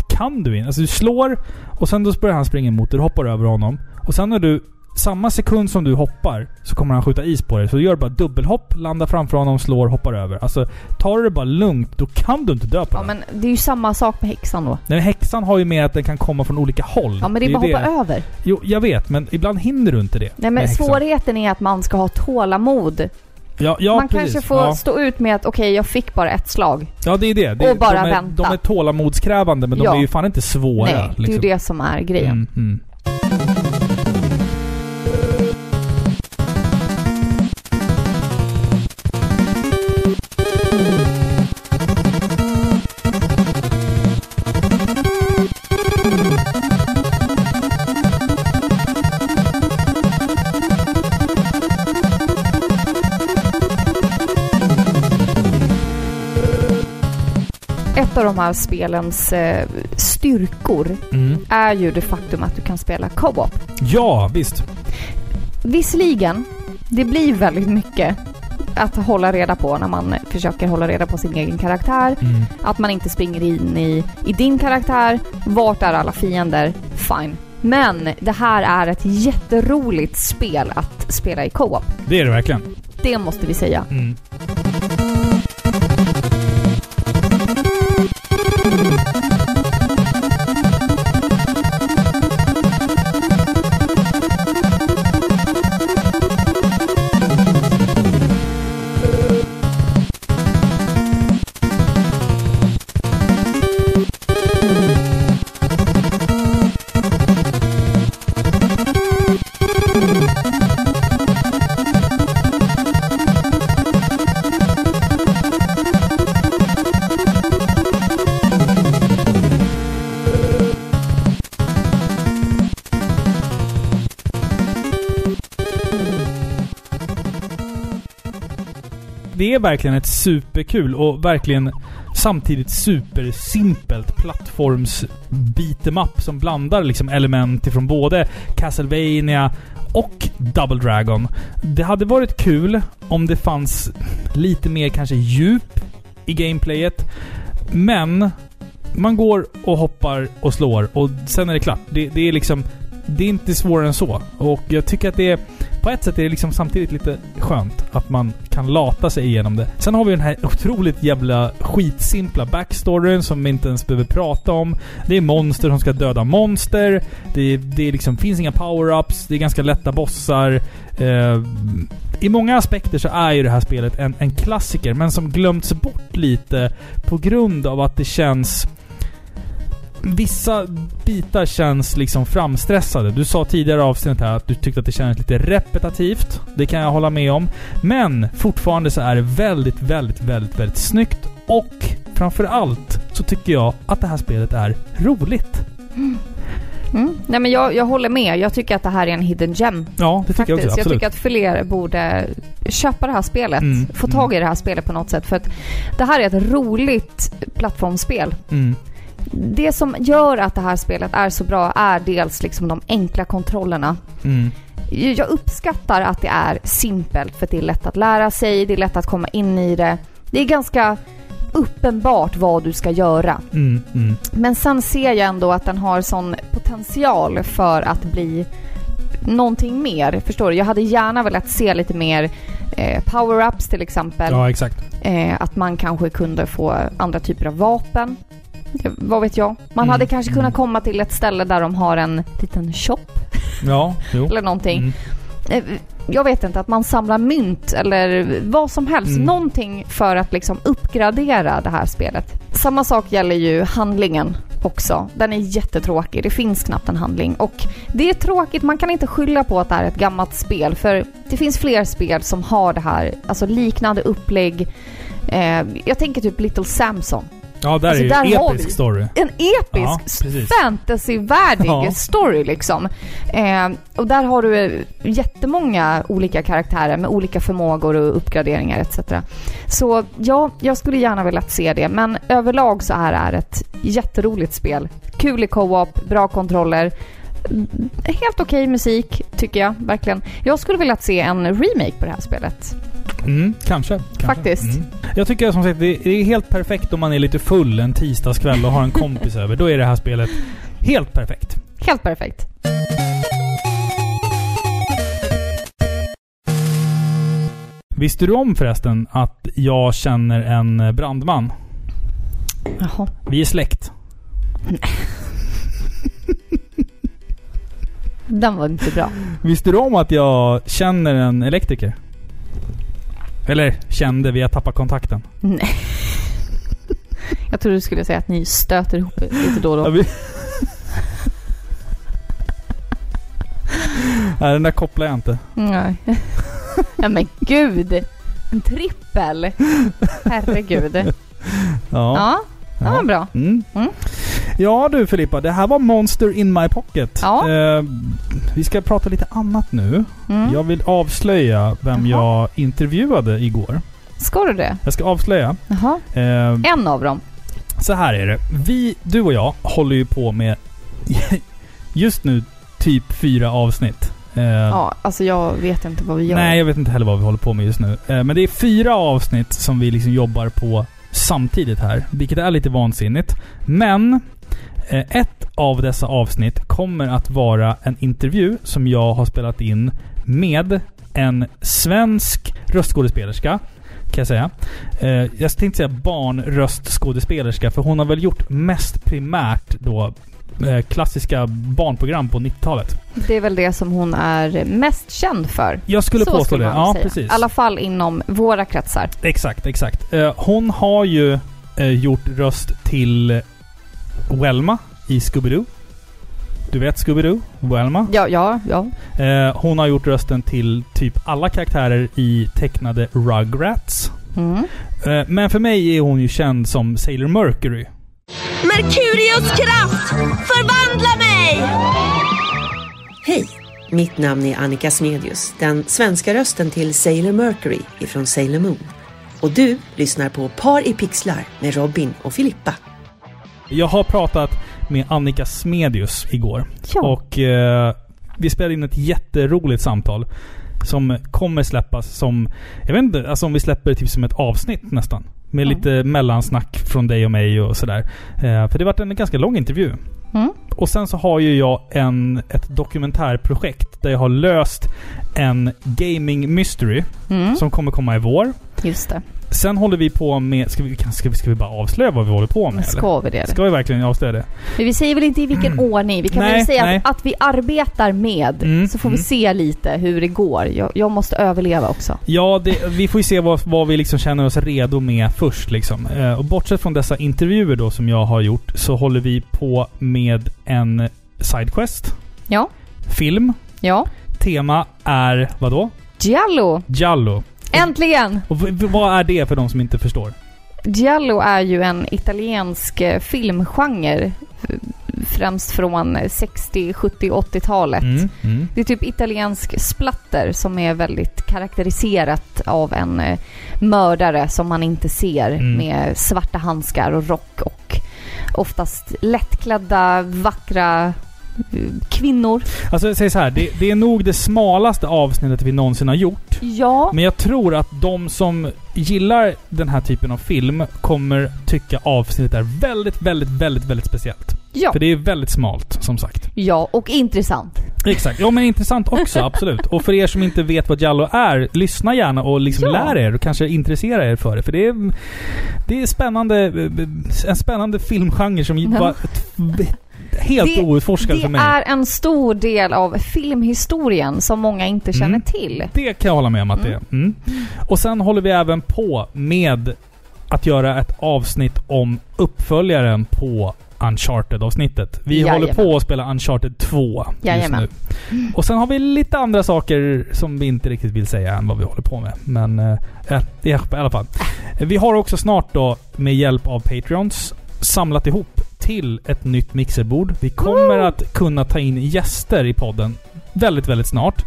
kan du inte. Alltså du slår och sen då börjar han springa emot dig. Du hoppar över honom. Och sen när du... Samma sekund som du hoppar så kommer han skjuta is på dig. Så du gör bara dubbelhopp, landar framför honom, slår, hoppar över. Alltså tar du det bara lugnt, då kan du inte dö på Ja den. men det är ju samma sak med häxan då. Nej, häxan har ju mer att den kan komma från olika håll. Ja men det är bara att hoppa över. Jo, jag vet. Men ibland hinner du inte det. Nej med men häxan. svårigheten är att man ska ha tålamod. Ja, ja, man precis. kanske får ja. stå ut med att okej, jag fick bara ett slag. Ja, det är det. det Och bara de är, vänta. De är tålamodskrävande, men de är ju fan inte svåra. Nej, det är ju liksom. det som är grejen. Mm, mm. Av de här spelens eh, styrkor Mm. är ju det faktum att du kan spela co-op. Ja, visst. Visserligen, det blir väldigt mycket att hålla reda på när man försöker hålla reda på sin egen karaktär. Mm. Att man inte springer in i, i din karaktär. Vart är alla fiender? Fine. Men det här är ett jätteroligt spel att spela i co-op. Det är det verkligen. Det måste vi säga. Mm. Thank you. Det är verkligen ett superkul och verkligen samtidigt supersimpelt plattforms beat'em up som blandar liksom element ifrån både Castlevania och Double Dragon. Det hade varit kul om det fanns lite mer kanske djup i gameplayet. Men man går och hoppar och slår och sen är det klart. Det, det är liksom... Det är inte svårare än så. Och jag tycker att det är... På ett sätt är det liksom samtidigt lite skönt att man kan lata sig igenom det. Sen har vi den här otroligt jävla skitsimpla backstoryn som vi inte ens behöver prata om. Det är monster som ska döda monster. Det, det är liksom, finns inga power-ups. Det är ganska lätta bossar. Eh, I många aspekter så är ju det här spelet en, en klassiker, men som glömts bort lite på grund av att det känns Vissa bitar känns liksom framstressade. Du sa tidigare i avsnittet här att du tyckte att det kändes lite repetitivt. Det kan jag hålla med om. Men fortfarande så är det väldigt, väldigt, väldigt, väldigt snyggt. Och framförallt så tycker jag att det här spelet är roligt. Mm. Nej men jag, jag håller med. Jag tycker att det här är en hidden gem. Ja, det tycker Faktiskt. jag också. Jag Absolut. tycker att fler borde köpa det här spelet. Mm, Få tag i det här spelet på något sätt. För att det här är ett roligt plattformsspel. Mm. Det som gör att det här spelet är så bra är dels liksom de enkla kontrollerna. Mm. Jag uppskattar att det är simpelt för det är lätt att lära sig, det är lätt att komma in i det. Det är ganska uppenbart vad du ska göra. Mm. Mm. Men sen ser jag ändå att den har sån potential för att bli någonting mer. Förstår du? Jag hade gärna velat se lite mer eh, power-ups till exempel. Ja, exakt. Eh, att man kanske kunde få andra typer av vapen. Eh, vad vet jag? Man Mm, hade kanske mm. kunnat komma till ett ställe där de har en liten shop Ja, jo. eller någonting. Mm. Eh, Jag vet inte, att man samlar mynt eller vad som helst. Mm. Någonting för att liksom uppgradera det här spelet. Samma sak gäller ju handlingen också. Den är jättetråkig. Det finns knappt en handling. Och det är tråkigt, man kan inte skylla på att det här är ett gammalt spel. För det finns fler spel som har det här, alltså liknande upplägg. Eh, jag tänker typ Little Samson. Ja, där Alltså, är ju har episk story. En episk, Ja, fantasyvärdig Ja. story liksom. Eh, och där har du eh, jättemånga olika karaktärer med olika förmågor och uppgraderingar etc. Så ja, jag skulle gärna velat se det. Men överlag så här är ett jätteroligt spel. Kul i co-op, bra kontroller. Mm, Helt okej musik, tycker jag verkligen. Jag skulle vilja se en remake på det här spelet. Mm, kanske, kanske. Faktiskt. Mm. Jag tycker som sagt det är helt perfekt om man är lite full en tisdagskväll och har en kompis över. Då är det här spelet helt perfekt. Helt perfekt. Visste du om förresten att jag känner en brandman? Jaha. Vi är släkt. Den var inte bra. Visste du om att jag känner en elektriker? Eller kände, vi har tappat kontakten. Nej. Jag trodde du skulle säga att ni stöter ihop lite då och Ja, då. vi... Nej, den där kopplar jag inte. Nej. Ja men gud! En trippel! Herregud. Ja, Ja. Det var bra. Mm. Mm. Ja du Filippa, det här var Monster in my pocket. Ja. Eh, vi ska prata lite annat nu. Mm. Jag vill avslöja vem Jaha. jag intervjuade igår. Ska du det? Jag ska avslöja. Jaha. Eh, En av dem. så här är det. Vi, du och jag, håller ju på med just nu typ fyra avsnitt. Eh, Ja, alltså jag vet inte vad vi gör. Nej, jag vet inte heller vad vi håller på med just nu. Eh, Men det är fyra avsnitt som vi liksom jobbar på samtidigt här. Vilket är lite vansinnigt. Men eh, ett av dessa avsnitt kommer att vara en intervju som jag har spelat in med en svensk röstskådespelerska. Kan jag säga. Eh, jag tänkte säga barnröstskådespelerska för hon har väl gjort mest primärt då klassiska barnprogram på 90-talet. Det är väl det som hon är mest känd för. Jag skulle Så påstå skulle det. Ja, säga. precis. I alla fall inom våra kretsar. Exakt, exakt. Eh, hon har ju eh, gjort röst till Welma i Scooby-Doo. Du vet Scooby-Doo? Welma. Ja, ja, ja. Eh, hon har gjort rösten till typ alla karaktärer i tecknade Rugrats. Mm. Eh, men för mig är hon ju känd som Sailor Mercury. Merkurius kraft, förvandla mig! Hej! Mitt namn är Annika Smedius, den svenska rösten till Sailor Mercury ifrån Sailor Moon. Och du lyssnar på Par i pixlar med Robin och Filippa. Jag har pratat med Annika Smedius igår. Ja. Och eh, vi spelade in ett jätteroligt samtal. Som kommer släppas som... Jag vet inte, alltså om vi släpper det typ som ett avsnitt nästan. Med Ja. lite mellansnack från dig och mig och sådär. Eh, för det varit en ganska lång intervju. Mm. Och sen så har ju jag en, ett dokumentärprojekt där jag har löst en gaming mystery Mm. som kommer komma i vår. Just det. Sen håller vi på med... Ska vi, ska vi, ska vi bara avslöja vad vi håller på med? Men eller? ska vi det? Ska vi verkligen avslöja det? Men vi säger väl inte i vilken ordning. Vi kan Nej, väl säga att, att vi arbetar med. Mm, så får vi mm. se lite hur det går. Jag, jag måste överleva också. Ja, det, vi får ju se vad, vad vi liksom känner oss redo med först. Liksom. Eh, och bortsett från dessa intervjuer då som jag har gjort så håller vi på med en sidequest. Ja. Film. Ja. Tema är vadå? Giallo! Giallo. Äntligen! Och vad är det för de som inte förstår? Giallo är ju en italiensk eh, filmgenre. Främst från 60, 70, 80-talet. Mm, mm. Det är typ italiensk splatter som är väldigt karaktäriserat av en eh, mördare som man inte ser Mm. med svarta handskar och rock och oftast lättklädda, vackra eh, kvinnor. Alltså säger så här, det, det är nog det smalaste avsnittet vi någonsin har gjort. Ja, Men jag tror att de som gillar den här typen av film kommer tycka avsnittet är väldigt, väldigt, väldigt, väldigt speciellt. Ja, För det är väldigt smalt, som sagt. ja och intressant. Exakt. Ja, men intressant också. absolut. Och för er som inte vet vad Jallo är, lyssna gärna och liksom Ja. lär er och kanske intressera er för det. För det är, det är spännande, en spännande filmgenre som var helt Det- outforskad för Det mig. är en stor del av filmhistorien som många inte känner Mm. till. Det kan jag hålla med om att det är. Mm. Och sen håller vi även på med att göra ett avsnitt om uppföljaren på Uncharted-avsnittet. Vi Jajamän. håller på att spela Uncharted 2 just Jajamän. nu. Och sen har vi lite andra saker som vi inte riktigt vill säga än vad vi håller på med. Men ja, i alla fall. Vi har också snart då med hjälp av Patreons samlat ihop till ett nytt mixerbord. Vi kommer att kunna ta in gäster i podden väldigt, väldigt snart.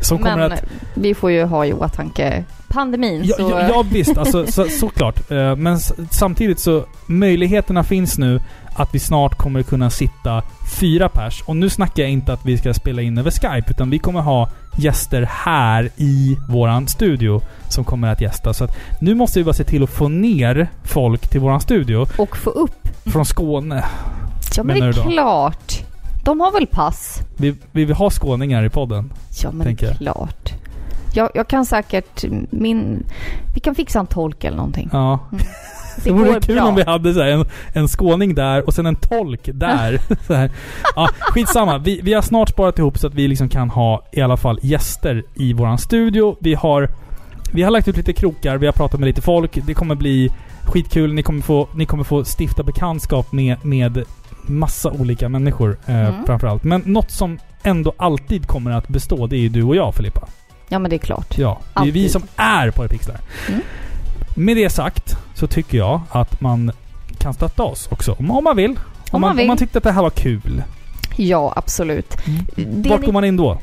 Som kommer Men att... vi får ju ha i åtanke pandemin. Ja, så ja, ja visst, alltså, så, såklart. Eh, Men samtidigt så möjligheterna finns nu att vi snart kommer kunna sitta fyra pers. Och nu snackar jag inte att vi ska spela in över Skype, utan vi kommer ha gäster här i våran studio som kommer att gästa. Så att nu måste vi bara se till att få ner folk till våran studio Och få upp. från Skåne. Ja men det är klart. De har väl pass? Vi, vi vill ha skåningar i podden. Ja men jag. klart. Jag, jag kan säkert min... Vi kan fixa en tolk eller någonting. Ja. Det Det vore kul bra. om vi hade så här en, en skåning där och sen en tolk där. så här. Ja, skitsamma. Vi, vi har snart sparat ihop så att vi liksom kan ha i alla fall gäster i våran studio. Vi har, vi har lagt ut lite krokar, vi har pratat med lite folk. Det kommer bli skitkul. Ni kommer få, ni kommer få stifta bekantskap med, med massa olika människor eh, Mm. framförallt. Men något som ändå alltid kommer att bestå, det är ju du och jag Filippa. Ja men det är klart. Ja, det är vi Alltid. som är Porrpixlar. Mm. Med det sagt så tycker jag att man kan stötta oss också. Om, om man vill. Om, Om man, vill. om man tyckte att det här var kul. Ja absolut. Det Vart ni- går man in då?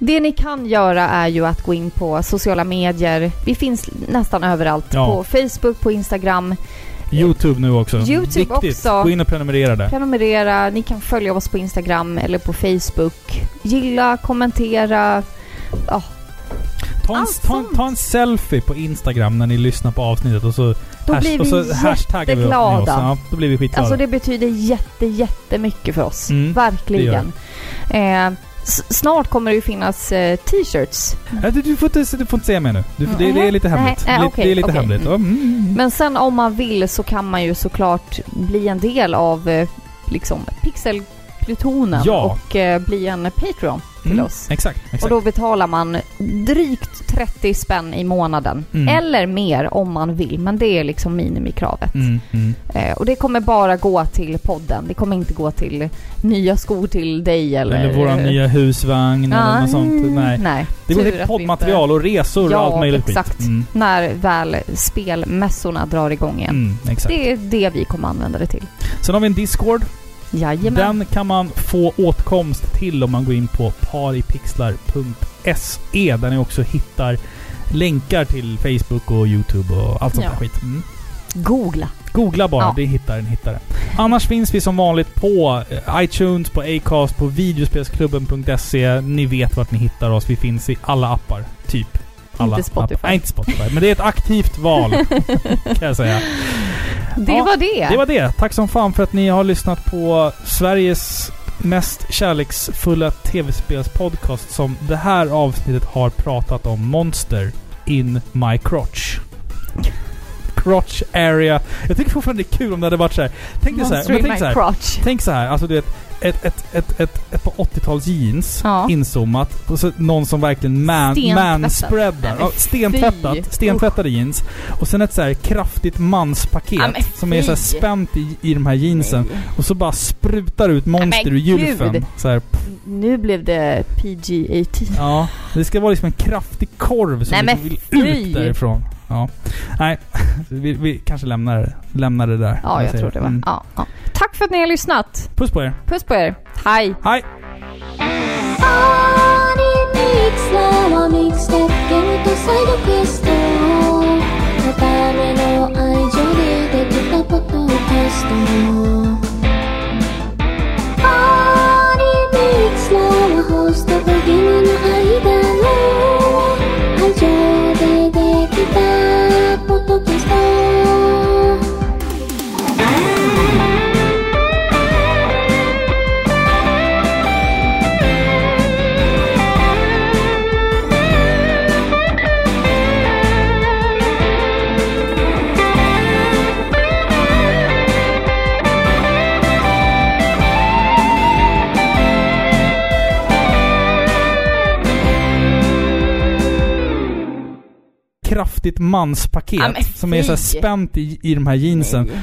Det ni kan göra är ju att gå in på sociala medier. Vi finns nästan överallt. Ja. På Facebook, på Instagram. Youtube nu också. Youtube Viktigt. också. Gå in och prenumerera där. Prenumerera. Ni kan följa oss på Instagram eller på Facebook. Gilla, kommentera. Ja, Ta en, Allt ta, ta en selfie på Instagram när ni lyssnar på avsnagget och så, Då hash- blir och så vi hashtaggar vi oss. Ja, då blir vi skitglada. Alltså det betyder jätte, jättemycket för oss. Mm, Verkligen. Eh, s- snart kommer det ju finnas eh, t-shirts. Ja, du, du, får inte, du får inte säga mer nu. Du, det, det är Nej, lite hemligt. nej, okej, det är lite okej. hemligt. Mm, mm. Men sen om man vill så kan man ju såklart bli en del av eh, liksom pixelplutonen Ja. och eh, bli en Patreon till Mm, oss. Exakt. exakt. Och då betalar man drygt 30 spänn i månaden. Mm. Eller mer om man vill, men det är liksom minimikravet. Mm, mm. Eh, och det kommer bara gå till podden. Det kommer inte gå till nya skor till dig eller... Eller våran nya husvagn eller något sånt. Nej. Nej. Det går till poddmaterial och resor Ja, och allt möjligt exakt. skit. Mm. När väl spelmässorna drar igång igen. Mm, exakt. Det är det vi kommer använda det till. Sen har vi en Discord. Jajamän. Den kan man få åtkomst till om man går in på paripixlar.se där ni också hittar länkar till Facebook och YouTube och allt sånt Ja. där skit. Mm. Googla. Googla bara, Ja. det hittar den, hittar den. Annars finns vi som vanligt på eh, iTunes, på Acast, på videospelsklubben.se. Ni vet vart ni hittar oss. Vi finns i alla appar. Typ. Alla Inte Spotify. Appar. Nej, inte Spotify. Men det är ett aktivt val, kan jag säga. Det Ja, var det. Det var det. Tack som fan för att ni har lyssnat på Sveriges mest kärleksfulla tv-spelspodcast som det här avsnittet har pratat om Monster in my crotch. Crotch area. Jag tycker fortfarande det är kul om det hade varit så här. Tänk dig så här. Monster tänk så här. Tänk så här. Alltså du vet. Ett, ett, ett, ett, ett på 80-tals jeans Ja. inzoomat. Någon som verkligen man, manspreadar. Ja, stentvättat. Stentvättade jeans. Och sen ett så här kraftigt manspaket Ja, som är så här spänt i, i de här jeansen. Nej. Och så bara sprutar ut monster men ur gylfen. Nu blev det PG-18. ja, det ska vara liksom en kraftig korv som Nej, liksom fy. vill ut därifrån. Ja. Nej, vi, vi kanske lämnar, det- lämnar det där. Ja, jag säger. tror det var. Mm. Ja, ja. Tack för att ni har lyssnat. Puss på er. Puss på er. Hej. Hej! パーリーミキスラ Kraftigt manspaket Ja, som är så spänt i, i de här jeansen. Nej.